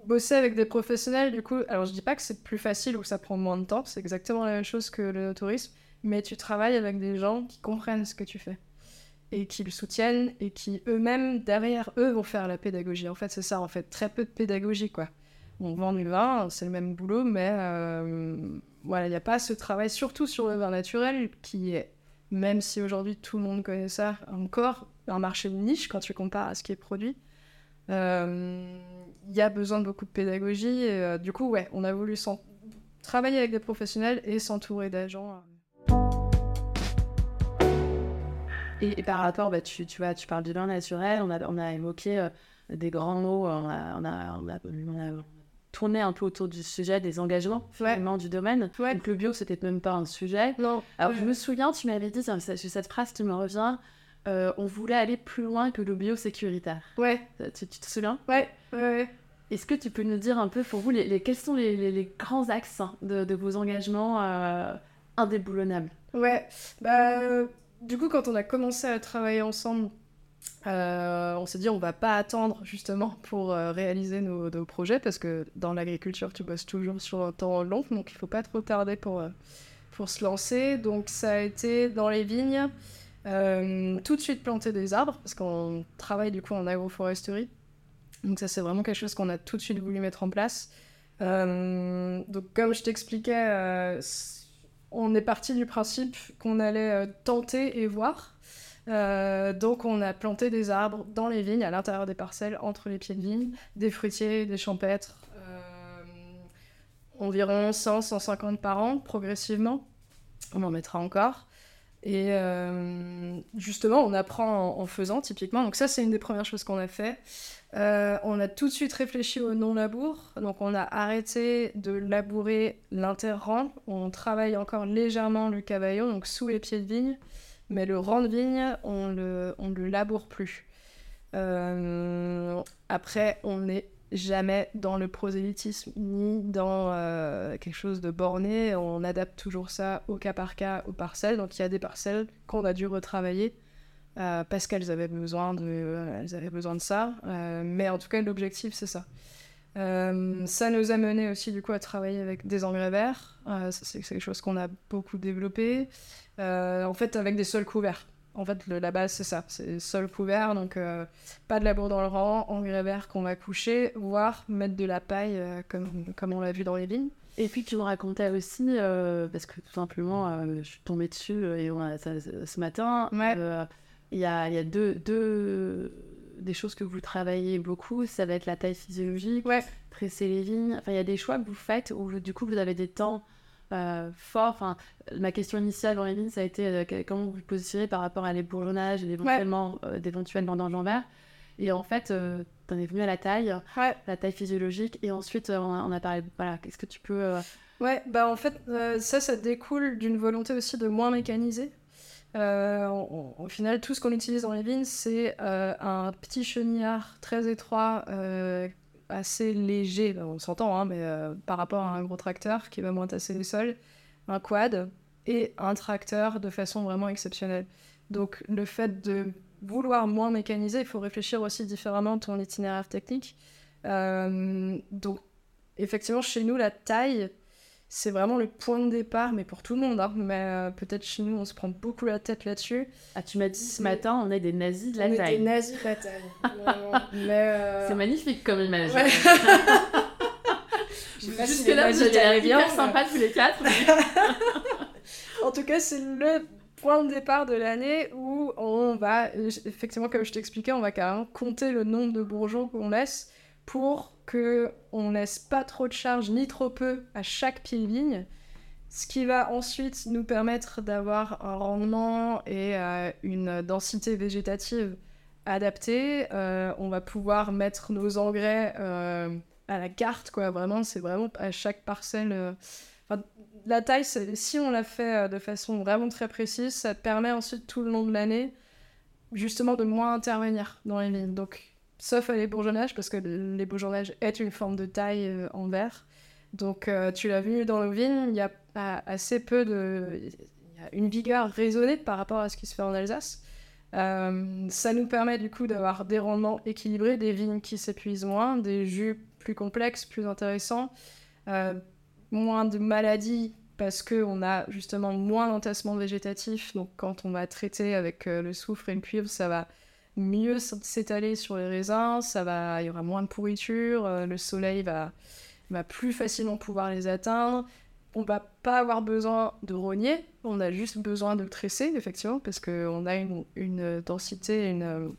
bosser avec des professionnels, du coup, alors je dis pas que c'est plus facile ou que ça prend moins de temps, c'est exactement la même chose que le tourisme, mais tu travailles avec des gens qui comprennent ce que tu fais et qui le soutiennent et qui eux-mêmes, derrière eux, vont faire la pédagogie. En fait, c'est ça, en fait, très peu de pédagogie, quoi. On vend du vin, c'est le même boulot, mais euh, voilà, il n'y a pas ce travail, surtout sur le vin naturel, qui est, même si aujourd'hui tout le monde connaît ça, encore un marché de niche quand tu compares à ce qui est produit. Euh, Il y a besoin de beaucoup de pédagogie. Et, euh, du coup, ouais, on a voulu travailler avec des professionnels et s'entourer d'agents. Et, et par rapport, bah, tu, tu vois, tu parles du vin naturel, on a, on a évoqué euh, des grands mots, on a, on, a, on, a, on a tourné un peu autour du sujet des engagements finalement du domaine. Donc le bio, c'était même pas un sujet. Non. Alors je me souviens, tu m'avais dit, ça- cette phrase qui me revient, euh, on voulait aller plus loin que le bio sécuritaire. Ouais, Tu, tu te souviens? Ouais, ouais, ouais. Est-ce que tu peux nous dire un peu pour vous les, les- quels sont les, les- les grands axes hein, de, de vos engagements euh, indéboulonnables? Ouais, bah, euh, du coup, quand on a commencé à travailler ensemble, on s'est dit on va pas attendre justement pour réaliser nos, projets parce que dans l'agriculture tu bosses toujours sur un temps long donc il faut pas trop tarder pour, pour se lancer. Donc ça a été dans les vignes, tout de suite planter des arbres parce qu'on travaille du coup en agroforesterie. Donc ça c'est vraiment quelque chose qu'on a tout de suite voulu mettre en place. donc comme je t'expliquais on est parti du principe qu'on allait euh, tenter et voir. Euh, donc on a planté des arbres dans les vignes, à l'intérieur des parcelles, entre les pieds de vigne, des fruitiers, des champêtres, euh, environ 100-150 par an, progressivement. On en mettra encore. Et euh, justement, on apprend en, faisant, typiquement. Donc ça, c'est une des premières choses qu'on a fait. On a tout de suite réfléchi au non-labour. Donc on a arrêté de labourer l'inter-rang. On travaille encore légèrement le cavaillon, donc sous les pieds de vigne. Mais le rang de vigne, on le, on le laboure plus. Euh, après, on est jamais dans le prosélytisme ni dans euh, quelque chose de borné. On adapte toujours ça au cas par cas aux parcelles. Donc il y a des parcelles qu'on a dû retravailler euh, parce qu'elles avaient besoin de, elles avaient besoin de ça. mais en tout cas, l'objectif c'est ça. Ça nous a mené aussi du coup à travailler avec des engrais verts. c'est quelque chose qu'on a beaucoup développé. en fait, avec des sols couverts. En fait, le, la base, c'est ça. C'est sol couvert, donc euh, pas de labour dans le rang, engrais vert qu'on va coucher, voire mettre de la paille, euh, comme, comme on l'a vu dans les vignes. Et puis tu nous racontais aussi, euh, parce que tout simplement, je suis tombée dessus et on a, ce matin, il y a, y a deux, deux, des choses que vous travaillez beaucoup, ça va être la taille physiologique, ouais. tresser les vignes. Enfin, il y a des choix que vous faites où du coup vous avez des temps euh, fort. Enfin, ma question initiale dans les ça a été euh, comment vous vous positionnez par rapport à l'ébourgeonnage et éventuellement ouais. euh, d'éventuels vendanges en verre. Et en fait, euh, t'en es venu à la taille, la taille physiologique, et ensuite on a, parlé. Voilà, qu'est-ce que tu peux. Ouais, bah en fait, ça, ça découle d'une volonté aussi de moins mécaniser. Au final, tout ce qu'on utilise dans les vignes, c'est un petit chenillard très étroit assez léger, on s'entend, hein, mais euh, par rapport à un gros tracteur qui va moins tasser les sols, un quad et un tracteur de façon vraiment exceptionnelle. Donc le fait de vouloir moins mécaniser, il faut réfléchir aussi différemment ton itinéraire technique. Euh, donc effectivement, chez nous, la taille, c'est vraiment le point de départ, mais pour tout le monde. Hein. Mais euh, peut-être chez nous, on se prend beaucoup la tête là-dessus. Ah, tu m'as dit ce matin, on est des nazis de la on taille. Est des nazis de la taille. euh... C'est magnifique comme image. Ouais. Jusque-là, vous avez bien sympa tous les quatre. en tout cas, c'est le point de départ de l'année où on va, effectivement, comme je t'expliquais, on va carrément compter le nombre de bourgeons qu'on laisse pour que on laisse pas trop de charge ni trop peu à chaque pied de vigne, ce qui va ensuite nous permettre d'avoir un rendement et euh, une densité végétative adaptée. Euh, on va pouvoir mettre nos engrais euh, à la carte, quoi. Vraiment, c'est vraiment à chaque parcelle. la taille, si on la fait de façon vraiment très précise, ça permet ensuite tout le long de l'année justement de moins intervenir dans les vignes. Donc sauf à l'ébourgeonnage, parce que l'ébourgeonnage est une forme de taille euh, en verre. Donc, euh, tu l'as vu dans nos vignes, il y a assez peu de. Il y a une vigueur raisonnée par rapport à ce qui se fait en Alsace. Euh, ça nous permet du coup d'avoir des rendements équilibrés, des vignes qui s'épuisent moins, des jus plus complexes, plus intéressants, moins de maladies parce qu'on a justement moins d'entassement végétatif. Donc quand on va traiter avec le soufre et le cuivre, ça va mieux s'étaler sur les raisins, ça va, il y aura moins de pourriture, euh, le soleil va, va plus facilement pouvoir les atteindre. On va pas avoir besoin de rogner, on a juste besoin de tresser, effectivement, parce qu'on a une, une, densité, une,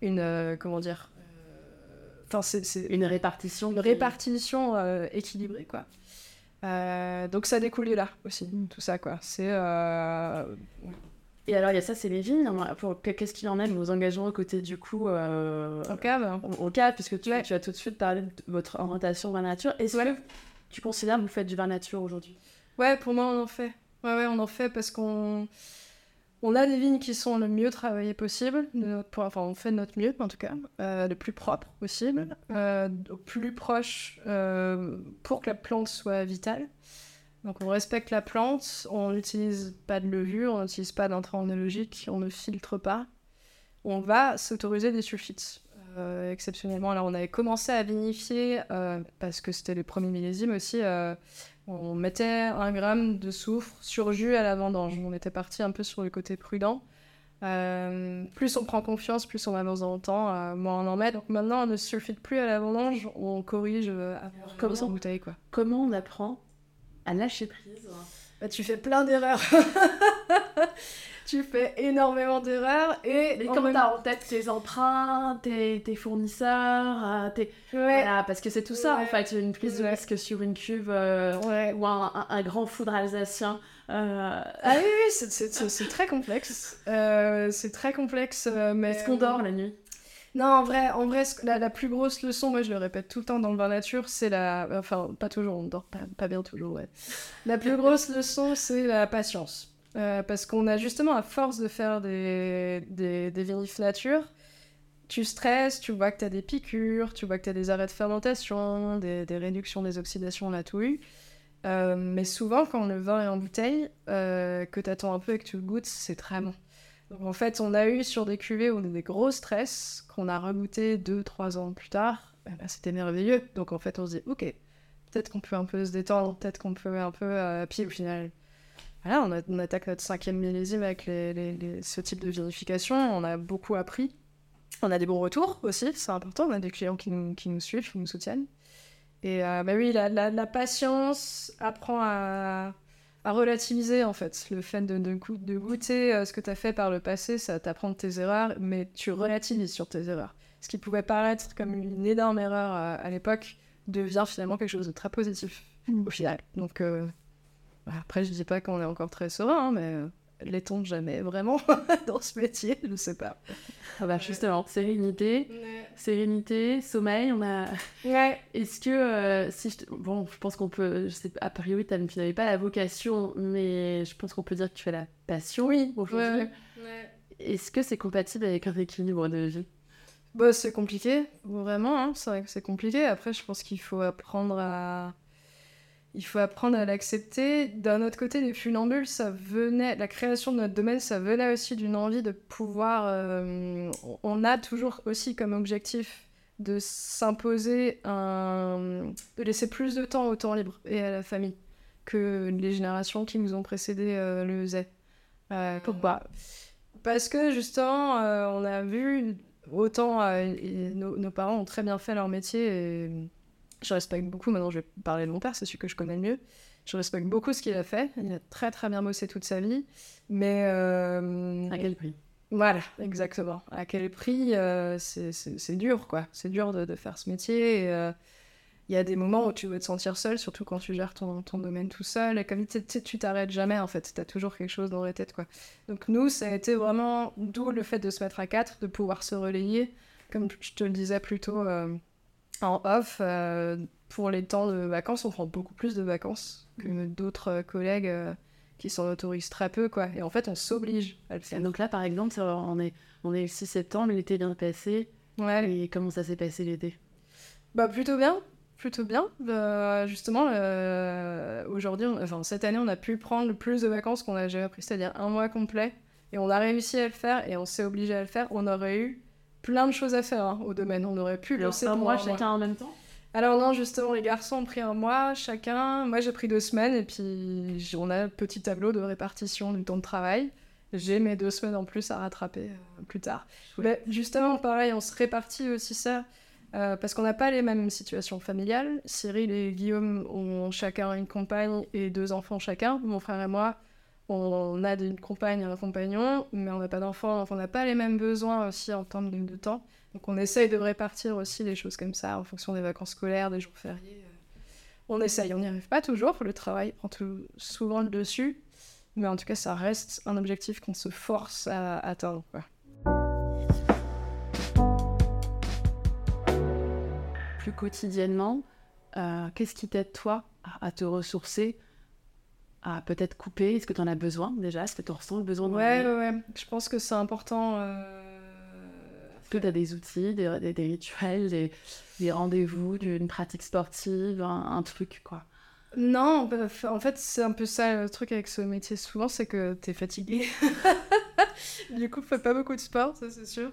une euh, comment dire, euh, enfin c'est une répartition, une répartition équilibrée, quoi. donc ça découle de là aussi, tout ça, quoi. C'est et alors, il y a ça, c'est les vignes. Qu'est-ce qu'il en est de vos engagements au côté du coup euh, Au cave Au cave, puisque tu, tu, as tout de suite parlé de votre orientation vers la nature. Est-ce que tu considères que vous faites du vin nature aujourd'hui? Ouais, pour moi, on en fait. Ouais, ouais, on en fait parce qu'on on a des vignes qui sont le mieux travaillées possible. Enfin, on fait de notre mieux, en tout cas. Euh, le plus propre possible. Euh, au plus proche euh, pour que la plante soit vitale. Donc on respecte la plante, on n'utilise pas de levure, on n'utilise pas d'intrants analogiques, on ne filtre pas. on va s'autoriser des sulfites. Euh, exceptionnellement, alors on avait commencé à vinifier euh, parce que c'était les premiers millésimes aussi. euh, on mettait un gramme de soufre sur jus à la vendange. On était parti un peu sur le côté prudent. Euh, plus on prend confiance, plus on avance dans le temps, euh, moins on en met. Donc maintenant, on ne sulfite plus à la vendange, on corrige euh, Comme de ça. en bouteille. Quoi. Comment on apprend à lâcher prise Bah, tu fais plein d'erreurs. tu fais énormément d'erreurs et Mais comme même- t'as en tête tes emprunts, tes, tes fournisseurs, euh, tes... Ouais. Voilà, parce que c'est tout ça en fait, une prise de Ouais. risque sur une cuve euh, ou un, un- un grand foudre alsacien. euh, Ah oui, oui, c'est- très complexe. Euh, c'est très complexe, mais... Est-ce qu'on dort la nuit? Non, en vrai, en vrai la, la plus grosse leçon, moi je le répète tout le temps dans le vin nature, c'est la... Enfin, pas toujours, on dort pas, bien toujours, ouais. La plus grosse leçon, c'est la patience. Euh, parce qu'on a justement, à force de faire des, des, des nature, tu stresses, tu vois que tu as des piqûres, tu vois que tu as des arrêts de fermentation, des, des réductions des oxydations, on a tout eu. Euh, mais souvent, quand le vin est en bouteille, euh, que tu attends un peu et que tu le goûtes, c'est très bon. Donc en fait, on a eu sur des cuvées où on a des gros stress, qu'on a regoûté 2-3 ans plus tard, eh ben, c'était merveilleux. Donc en fait, on se dit, ok, peut-être qu'on peut un peu se détendre, peut-être qu'on peut un peu... euh, puis au final, voilà, on, a- attaque notre cinquième millésime avec les- ce type de vinification, on a beaucoup appris. On a des bons retours aussi, c'est important, on a des clients qui nous, qui nous suivent, qui nous soutiennent. Et euh, bah oui, la- la patience apprend à, à relativiser en fait. Le fait de, de, goût- de goûter euh, ce que tu as fait par le passé, ça t'apprend de tes erreurs, mais tu relativises sur tes erreurs. Ce qui pouvait paraître comme une énorme erreur euh, à l'époque devient finalement quelque chose de très positif au final. Donc euh, après, je dis pas qu'on est encore très serein, hein, mais l'est-on jamais vraiment dans ce métier Je sais pas. Ah bah justement, sérénité, sérénité, sommeil, on a... Ouais. Est-ce que, euh, si je Bon, je pense qu'on peut... Je sais, a priori, tu n'avais pas la vocation, mais je pense qu'on peut dire que tu fais la passion Oui, aujourd'hui. ouais, ouais. Est-ce que c'est compatible avec un équilibre de vie? Bah, c'est compliqué, vraiment, hein, c'est vrai que c'est compliqué. Après, je pense qu'il faut apprendre à... Il faut apprendre à l'accepter. D'un autre côté, les funambules, ça venait... La création de notre domaine, ça venait aussi d'une envie de pouvoir... euh, On a toujours aussi comme objectif de s'imposer un... de laisser plus de temps au temps libre et à la famille que les générations qui nous ont précédés euh, le faisaient. Euh, pourquoi? Parce que justement, on a vu autant nos, nos parents ont très bien fait leur métier et je respecte beaucoup. Maintenant, je vais parler de mon père, c'est celui que je connais le mieux. Je respecte beaucoup ce qu'il a fait. Il a très très bien bossé toute sa vie, mais euh, À quel prix? Voilà, exactement. À quel prix euh, c'est- dur, quoi. C'est dur de, de faire ce métier. euh, Il y a des moments où tu veux te sentir seul, surtout quand tu gères ton, ton domaine tout seul. Et comme tu t'arrêtes jamais, en fait. Tu as toujours quelque chose dans la tête, quoi. Donc nous, ça a été vraiment... D'où le fait de se mettre à quatre, de pouvoir se relayer. Comme je te le disais plus tôt en off, euh, pour les temps de vacances, on prend beaucoup plus de vacances que d'autres euh, collègues euh, qui s'en autorisent très peu, quoi. Et en fait, on s'oblige à le faire. Donc là, par exemple, on est, on est le 6 septembre, l'été vient de passer. Ouais, Et comment ça s'est passé l'été? Bah plutôt bien, plutôt bien. Euh, justement, euh, aujourd'hui, on- enfin cette année, on a pu prendre le plus de vacances qu'on a jamais pris, c'est-à-dire un mois complet. Et on a réussi à le faire et on s'est obligé à le faire. On aurait eu plein de choses à faire hein, au domaine. On aurait pu un pour mois un chacun en même temps? Alors non, justement, les garçons ont pris un mois chacun. Moi, j'ai pris deux semaines et puis on a un petit tableau de répartition du temps de travail. J'ai mes deux semaines en plus à rattraper euh, plus tard. Mais justement, pareil, on se répartit aussi ça euh, parce qu'on n'a pas les mêmes situations familiales. Cyril et Guillaume ont chacun une compagne et deux enfants chacun. Mon frère et moi, on a une compagne un compagnon, mais on n'a pas d'enfants, donc on n'a pas les mêmes besoins aussi en termes de, de temps. Donc on essaye de répartir aussi les choses comme ça en fonction des vacances scolaires, des jours fériés. euh. On essaye, on n'y arrive pas toujours, le travail prend souvent le dessus, mais en tout cas ça reste un objectif qu'on se force à atteindre. Plus quotidiennement, euh, qu'est-ce qui t'aide, toi, à te ressourcer, à peut-être couper Est-ce que tu en as besoin déjà? Est-ce que tu ressens le besoin de Ouais, ouais, ouais. Je pense que c'est important. euh, Est-ce que tu as des outils, des, des- des rituels, des, des rendez-vous, d'une pratique sportive, un, un truc, quoi? Non, bah, en fait, c'est un peu ça le truc avec ce métier souvent, c'est que t'es fatigué. du coup, fais pas beaucoup de sport, ça c'est sûr.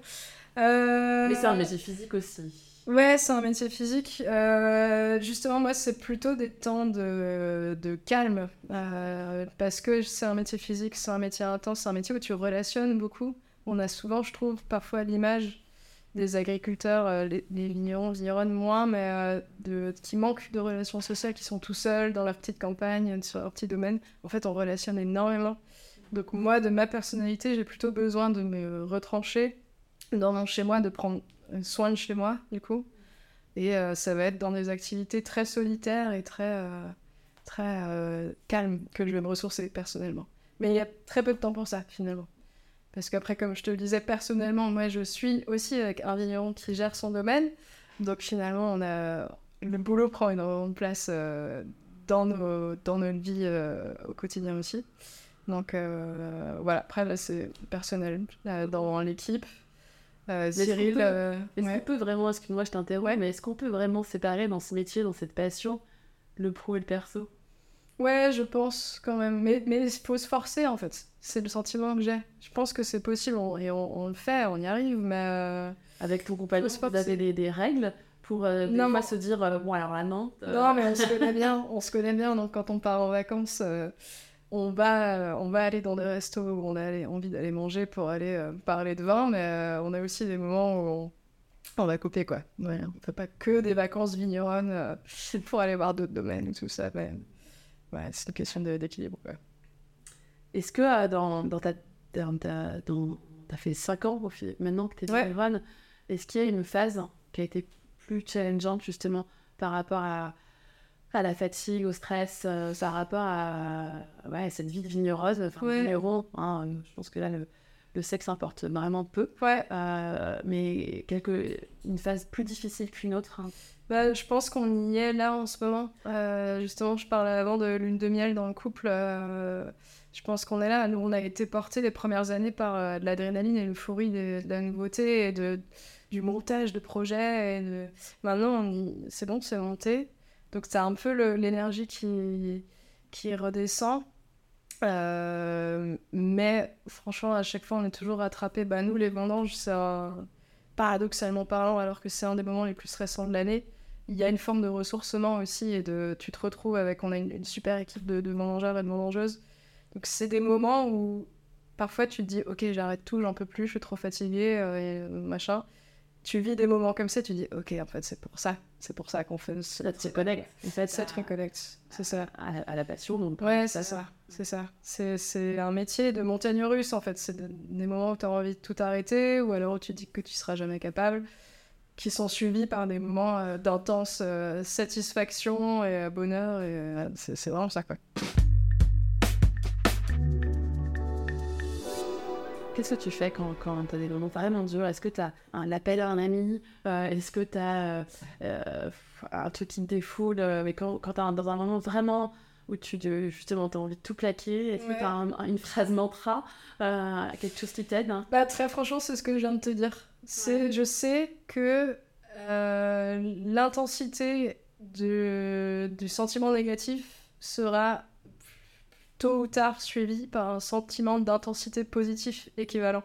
Euh, Mais c'est un métier physique aussi. Ouais, c'est un métier physique. Euh, justement, moi, c'est plutôt des temps de, calme. euh, parce que c'est un métier physique, c'est un métier intense, c'est un métier où tu relationnes beaucoup. On a souvent, je trouve, parfois l'image des agriculteurs, euh, les, les vignerons, moins, mais euh, qui manquent de relations sociales, qui sont tout seuls dans leur petite campagne, sur leur petit domaine. En fait, on relationne énormément. Donc moi, de ma personnalité, j'ai plutôt besoin de me retrancher dans mon chez moi, de prendre soin de chez moi, du coup. Et euh, ça va être dans des activités très solitaires et très, euh, très euh, calmes que je vais me ressourcer personnellement. Mais il y a très peu de temps pour ça, finalement. Parce qu'après, comme je te le disais, personnellement, moi, je suis aussi avec un vigneron qui gère son domaine. Donc finalement, on a... le boulot prend une place euh, dans, nos... dans notre vie euh, au quotidien aussi. Donc euh, voilà, après, là, c'est personnel. Dans l'équipe, euh, est-ce qu'on Cyril... peut- euh, Est-ce ouais. qu'on peut vraiment, excuse-moi, je t'interromps, mais est-ce qu'on peut vraiment séparer dans ce métier, dans cette passion, le pro et le perso? Ouais, je pense quand même. Mais mais il faut se forcer en fait. C'est le sentiment que j'ai. Je pense que c'est possible on- et on, on le fait, on y arrive, mais. euh, Avec ton compagnon, vous avez des, des règles pour euh, Non, mais- se dire, euh, bon alors là non. euh, Non, mais on se connaît bien. On se connaît bien. Donc quand on part en vacances, on, va, euh, on va aller dans des restos où on a envie d'aller manger pour aller euh, parler de vin, mais euh, on a aussi des moments où on, on va couper quoi. Ouais, on fait pas que des vacances vigneronnes euh, pour aller voir d'autres domaines ou tout ça. Mais ouais, c'est une question d'équilibre. Est-ce que dans, dans ta... Dans ta dans... T'as fait 5 ans maintenant que t'es Ouais. vigneronne, est-ce qu'il y a une phase qui a été plus challengeante justement par rapport à, à la fatigue, au stress, euh, par rapport à ouais, cette vie de vigneronne, enfin Ouais. vigneron, hein, euh, je pense que là le, le sexe importe vraiment peu, Ouais, Euh, mais quelque, une phase plus difficile qu'une autre. hein. Bah, je pense qu'on y est là en ce moment. Euh, justement, je parlais avant de lune de miel dans le couple. je pense qu'on est là. Nous, on a été portés les premières années par de l'adrénaline et l'euphorie de, de la nouveauté et de, du montage de projets. Et de... Maintenant, on c'est bon, c'est monté. Donc, c'est un peu l'énergie qui, qui redescend. Euh, mais franchement, à chaque fois, on est toujours rattrapé. Bah, nous, les vendanges, c'est paradoxalement parlant, alors que c'est un des moments les plus stressants de l'année il y a une forme de ressourcement aussi et de tu te retrouves avec on a une, super équipe de, de vendangeurs et de vendangeuses donc c'est des moments où parfois tu te dis ok j'arrête tout j'en peux plus je suis trop fatiguée euh, et euh, machin tu vis des moments comme ça tu dis ok en fait c'est pour ça c'est pour ça qu'on fait ce- Ça te reconnecte, en fait, ça te reconnecte c'est ça à, la- à la passion. Donc, Ouais, c'est ça, c'est ça. C'est, un métier de montagne russe, en fait. C'est de- des moments où tu as envie de tout arrêter, ou alors où tu dis que tu seras jamais capable, qui sont suivis par des moments euh, d'intense euh, satisfaction et euh, bonheur, et c'est vraiment ça, quoi. Qu'est-ce que tu fais quand, quand tu as des moments vraiment durs? Est-ce que tu as un appel à un ami? Euh, Est-ce que tu as un truc qui te défoule? Euh, Mais quand, quand tu es dans un moment vraiment où tu te- justement as envie de tout plaquer, est-ce que tu as une phrase mantra euh, Quelque chose qui t'aide hein? Bah, très franchement, c'est ce que je viens de te dire. C'est, Je sais que euh, l'intensité du sentiment négatif sera tôt ou tard suivie par un sentiment d'intensité positive équivalent.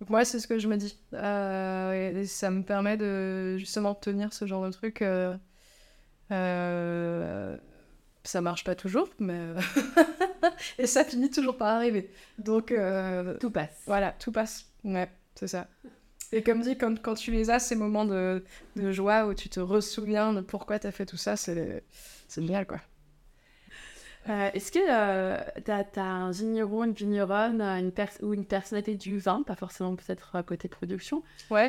Donc moi, c'est ce que je me dis. Euh, et ça me permet de justement tenir ce genre de truc. euh, euh, ça marche pas toujours, mais... et ça finit toujours par arriver. Donc... Tout passe. voilà, tout passe. Ouais, c'est ça. Et comme dit, quand, quand tu les as, ces moments de, de joie où tu te ressouviens de pourquoi t'as fait tout ça, c'est c'est génial, quoi. Euh, Est-ce que tu as, un vigneron, une vigneronne euh, une ou une personnalité du vin, pas forcément peut-être à côté de production, Ouais.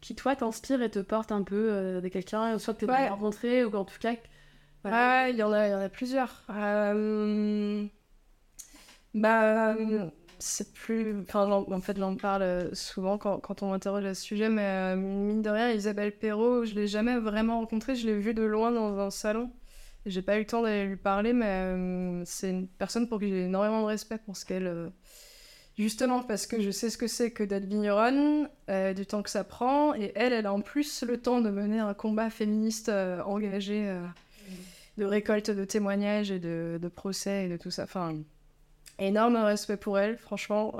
qui, toi t'inspire et te porte un peu euh, de quelqu'un, soit que tu as Ouais. rencontré ou en tout cas. Ouais, il y en a, il y en a plusieurs. Euh, Bah, euh, c'est plus. Enfin, en fait, j'en parle euh, souvent quand, quand on m'interroge à ce sujet, mais euh, mine de rien, Isabelle Perrault, je l'ai jamais vraiment rencontrée, je l'ai vue de loin dans un salon. J'ai pas eu le temps d'aller lui parler, mais euh, c'est une personne pour qui j'ai énormément de respect pour ce qu'elle. euh, Justement parce que je sais ce que c'est que d'être vigneronne, euh, du temps que ça prend, et elle, elle a en plus le temps de mener un combat féministe engagé. de récolte de témoignages et de, procès et de tout ça. Enfin, énorme respect pour elle, franchement.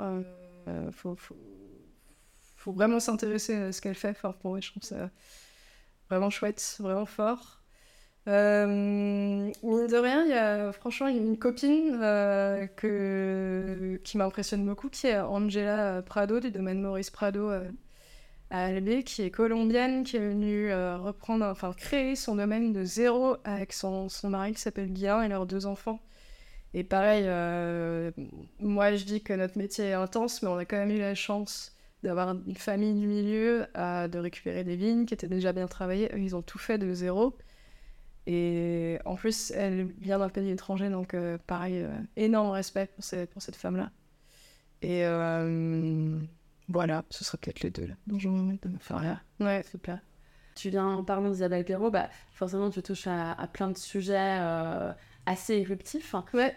faut, faut, faut vraiment s'intéresser à ce qu'elle fait. Enfin, pour moi, je trouve ça vraiment chouette, vraiment fort. Euh, mine de rien, il y a franchement une copine euh, que, qui m'impressionne beaucoup, qui est Angela Prado, du domaine Maurice Prado euh, à Albi, qui est colombienne, qui est venue euh, reprendre, enfin créer son domaine de zéro avec son, mari qui s'appelle Guillain et leurs deux enfants. Et pareil, euh, moi je dis que notre métier est intense, mais on a quand même eu la chance d'avoir une famille du milieu, de récupérer des vignes qui étaient déjà bien travaillées. Ils ont tout fait de zéro. Et en plus, elle vient d'un pays étranger, donc euh, pareil, euh, énorme respect pour, ces- pour cette femme-là. Et euh, voilà, ce serait peut-être les deux là dont j'ai envie de me faire là. Ouais, super. Tu viens en parlant d'Isabelle Perrault, bah, forcément tu touches à, à plein de sujets assez éruptifs. Ouais.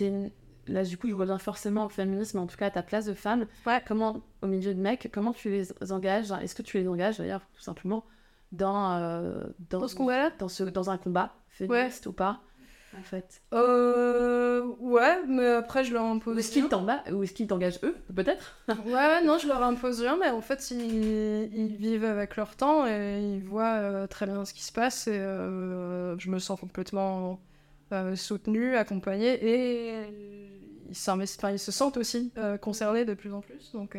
Une- Là, du coup, je reviens forcément au féminisme, en tout cas à ta place de femme. Ouais. Comment, au milieu de mecs, comment tu les engages? Est-ce que tu les engages, d'ailleurs, tout simplement, dans, euh, dans, Dans ce dans, ce, dans un combat féministe ou pas, en fait Euh, ouais, mais après je leur impose. Ou est-ce qu'ils est-ce qu'ils t'engagent eux, peut-être? Ouais, ouais, non, je leur impose rien, mais en fait, ils, ils vivent avec leur temps et ils voient euh, très bien ce qui se passe et euh, je me sens complètement soutenue, accompagnée et ils, ils se sentent aussi concernés de plus en plus. Donc,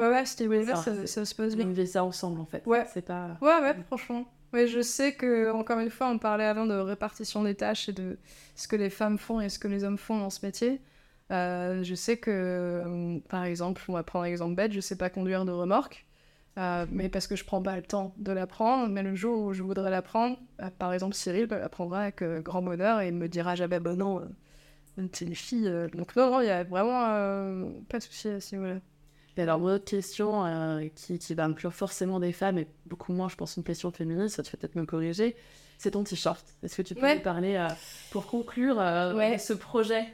ouais, ouais, c'était Ça, ça, ça se passe bien. Ils vivent ça ensemble, en fait. Ouais. C'est pas... Ouais, ouais, franchement. Ouais, je sais que, encore une fois, on parlait avant de répartition des tâches et de ce que les femmes font et ce que les hommes font dans ce métier. Euh, je sais que, euh, par exemple, on va prendre un exemple bête, je sais pas conduire de remorque, euh, mais parce que je prends pas le temps de l'apprendre. Mais le jour où je voudrais l'apprendre, par exemple, Cyril l'apprendra avec grand bonheur et me dira jamais, bah non, t'es une fille. Donc, non, non, il y a vraiment pas de souci à ce niveau-là. Et alors, mon autre question, euh, qui, qui va inclure forcément des femmes, et beaucoup moins, je pense, une question féministe, ça te fait peut-être me corriger, c'est ton t-shirt. Est-ce que tu peux Ouais. nous parler, euh, pour conclure, euh, Ouais. ce projet?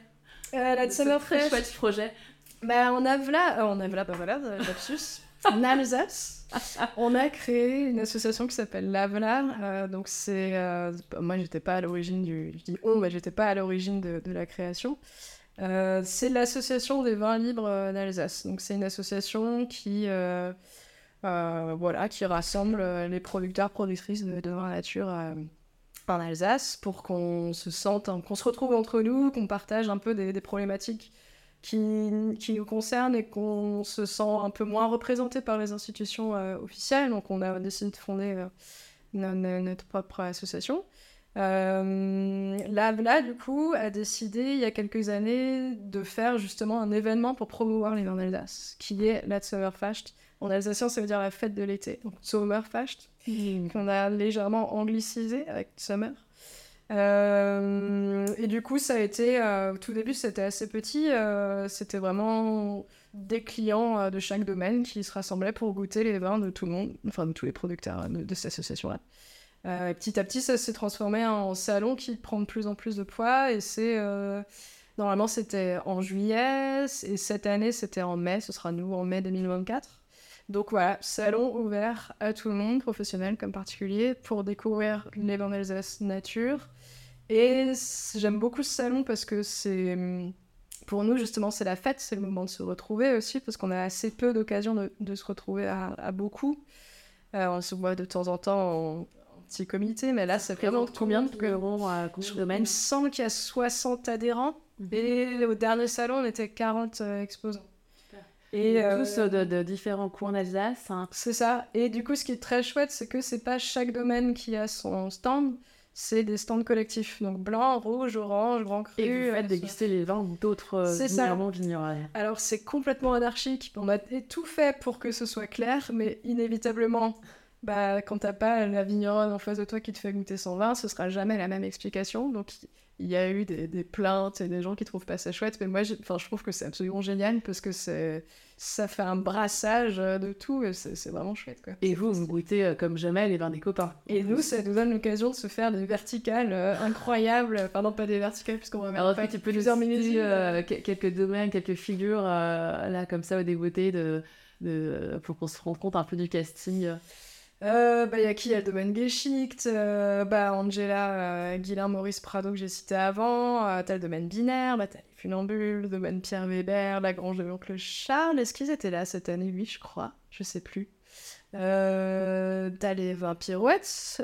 Euh, la de ce très chouette projet Bah, en Avla, euh, en Avla, bah voilà, lapsus. En Alsace, on a créé une association qui s'appelle l'Avla. euh, donc, c'est. euh, moi, j'étais pas à l'origine du. Je dis on, mais j'étais pas à l'origine de, de la création. Euh, c'est l'association des vins libres euh, d'Alsace. Donc, c'est une association qui. euh, voilà, qui rassemble les producteurs, productrices de, de vins nature en Alsace pour qu'on se sente, qu'on se retrouve entre nous, qu'on partage un peu des, problématiques qui, qui nous concernent et qu'on se sent un peu moins représenté par les institutions officielles. Donc on a décidé de fonder no- no- notre propre association. Euh, L'AVLA, du coup, a décidé il y a quelques années de faire justement un événement pour promouvoir les vins d'Alsace, qui est la Sommerfest. En alsacien, ça veut dire la fête de l'été, donc Sommerfest, qu'on a légèrement anglicisé avec Summer. Euh, et du coup, ça a été, euh, au tout début, c'était assez petit. euh, c'était vraiment des clients de chaque domaine qui se rassemblaient pour goûter les vins de tout le monde, enfin de tous les producteurs de, de cette association-là. Euh, petit à petit, ça s'est transformé en salon qui prend de plus en plus de poids. Et c'est. euh, normalement, c'était en juillet. Et cette année, c'était en mai. Ce sera nous en mai 2024. Donc voilà, salon ouvert à tout le monde, professionnel comme particulier, pour découvrir les vins d'Alsace nature. Et j'aime beaucoup ce salon parce que c'est. Pour nous, justement, c'est la fête, c'est le moment de se retrouver aussi, parce qu'on a assez peu d'occasions de, se retrouver à, beaucoup. Euh, on se voit de temps en temps petit comité, mais là, c'est vraiment combien de cohérents à combien de Il me semble qu'il y a 60 adhérents, et au dernier salon, on était 40 euh, exposants. Et euh, tous euh, de, de différents coins d'Alsace. hein. c'est ça. Et du coup, ce qui est très chouette, c'est que c'est pas chaque domaine qui a son stand, c'est des stands collectifs. Donc blanc, rouge, orange, grand cru. Et vous euh, faites déguster les vins d'autres euh, vignerons vignerons. Alors c'est complètement anarchique. On a tout fait pour que ce soit clair, mais inévitablement, bah, quand t'as pas la vigneronne en face de toi qui te fait goûter son vin, ce sera jamais la même explication. Donc il y a eu des, des plaintes et des gens qui trouvent pas ça chouette, mais moi enfin, je trouve que c'est absolument génial parce que c'est ça fait un brassage de tout c'est c'est vraiment chouette quoi. Et vous, vous goûtez euh, comme jamais les vins des copains. Et nous, ça nous donne l'occasion de se faire des verticales euh, incroyables. Enfin, non, pas des verticales, puisqu'on va que tu peux plusieurs millésimes. euh, que- quelques domaines, quelques figures, euh, là, comme ça, au dégoûté, de, de, pour qu'on se rende compte un peu du casting euh. Bah, il y a qui? Il y a domaine Geschicht, euh, bah, Angela, euh, Guilain, Maurice Prado que j'ai cité avant, euh, t'as le domaine binaire, bah, t'as les funambules, le domaine Pierre Weber, la grange de l'oncle Charles. Est-ce qu'ils étaient là cette année? Oui, je crois, je sais plus. Euh, t'as les 20 pirouettes,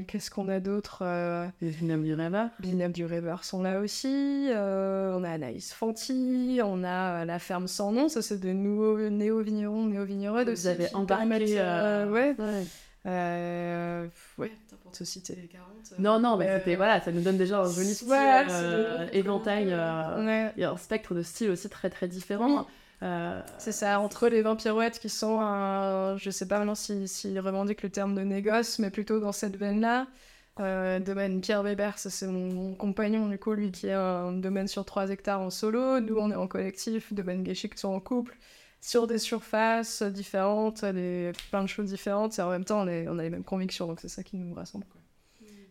euh, qu'est-ce qu'on a d'autre euh, Les Vignobles du Rêveur. Vignobles du Rêveur sont là aussi. Euh, on a Anaïs Fanti, on a euh, la ferme sans nom, ça c'est des nouveaux néo-vignerons, néo-vignereuses. Vous avez embarqué, euh, ouais. Ouais. Euh, ouais, putain, pour te citer les 40. euh, Non, non, mais euh, c'était, voilà, ça nous donne déjà un joli euh, c'est- éventail. euh, Ouais, Il y a un spectre de styles aussi très très différent. Euh, c'est ça, entre les 20 pirouettes qui sont, un- je sais pas maintenant s'ils si, revendiquent le terme de négoce, mais plutôt dans cette veine-là. Euh, domaine Pierre Weber, c'est mon, compagnon, du coup, lui qui a un domaine sur 3 hectares en solo. Nous, on est en collectif, domaine Geschick sont en couple, sur des surfaces différentes, des, plein de choses différentes, et en même temps, on, a les mêmes convictions, donc c'est ça qui nous rassemble.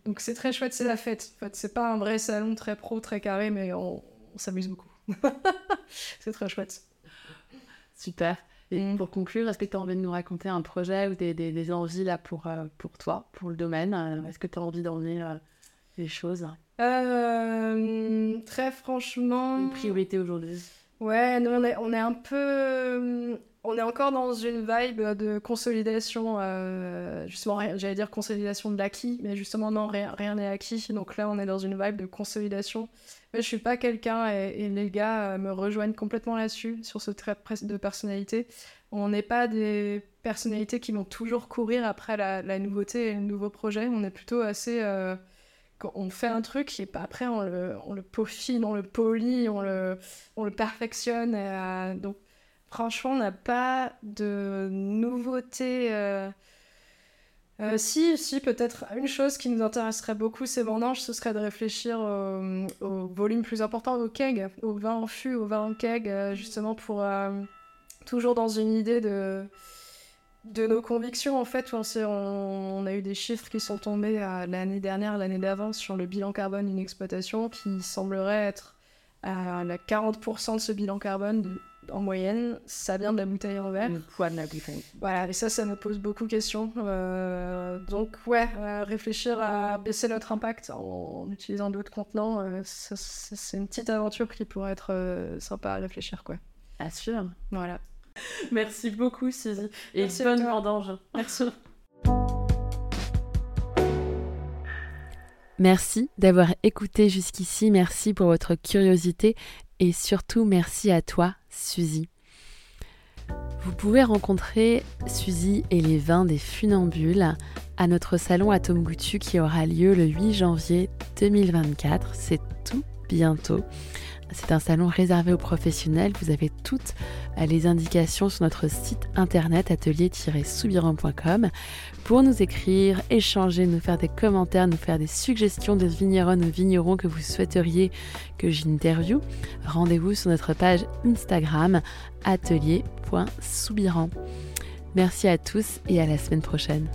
Donc c'est très chouette, c'est la fête. En fait, c'est pas un vrai salon très pro, très carré, mais on s'amuse beaucoup. c'est très chouette. Super. Et Mm. pour conclure, est-ce que tu as envie de nous raconter un projet ou des, des, des envies là pour, euh, pour toi, pour le domaine? Euh, Est-ce que tu as envie d'emmener euh, les choses? Euh, très franchement. Une priorité aujourd'hui Ouais, nous, on est, on est un peu. On est encore dans une vibe de consolidation. justement, j'allais dire consolidation de l'acquis, mais justement, non, rien n'est acquis. Donc là, on est dans une vibe de consolidation. Mais je suis pas quelqu'un, et, les gars euh, me rejoignent complètement là-dessus, sur ce trait de personnalité. On n'est pas des personnalités qui vont toujours courir après la, nouveauté et le nouveau projet. On est plutôt assez. euh, on fait un truc et après on le, on le peaufine, on le polit, on le, on le perfectionne. euh, donc franchement, on n'a pas de nouveauté. Euh, si, si, peut-être une chose qui nous intéresserait beaucoup, ces vendanges, ce serait de réfléchir au, au volume plus important, au keg, au vin en fût, au vin en keg, euh, justement pour euh, toujours dans une idée de, de nos convictions. En fait, on, on, a eu des chiffres qui sont tombés euh, l'année dernière, l'année d'avant, sur le bilan carbone d'une exploitation qui semblerait être à la 40% de ce bilan carbone en moyenne, ça vient de la bouteille en verre. Le poids de la bouteille. Voilà, et ça, ça me pose beaucoup de questions. Euh, donc, ouais, euh, réfléchir à baisser notre impact en, en utilisant d'autres contenants, euh, c'est une petite aventure qui pourrait être euh, sympa à réfléchir, quoi. Assure. Voilà. Merci beaucoup, Suzy. Et Merci bonne vendange. Merci. Merci d'avoir écouté jusqu'ici, merci pour votre curiosité et surtout merci à toi, Suzy. Vous pouvez rencontrer Suzy et les vins des funambules à notre salon Atome Goutu qui aura lieu le 8 janvier 2024. C'est tout bientôt. C'est un salon réservé aux professionnels. Vous avez toutes les indications sur notre site internet atelier-soubiran.com pour nous écrire, échanger, nous faire des commentaires, nous faire des suggestions de vigneronnes ou vignerons que vous souhaiteriez que j'interviewe. Rendez-vous sur notre page Instagram atelier.soubiran. Merci à tous et à la semaine prochaine.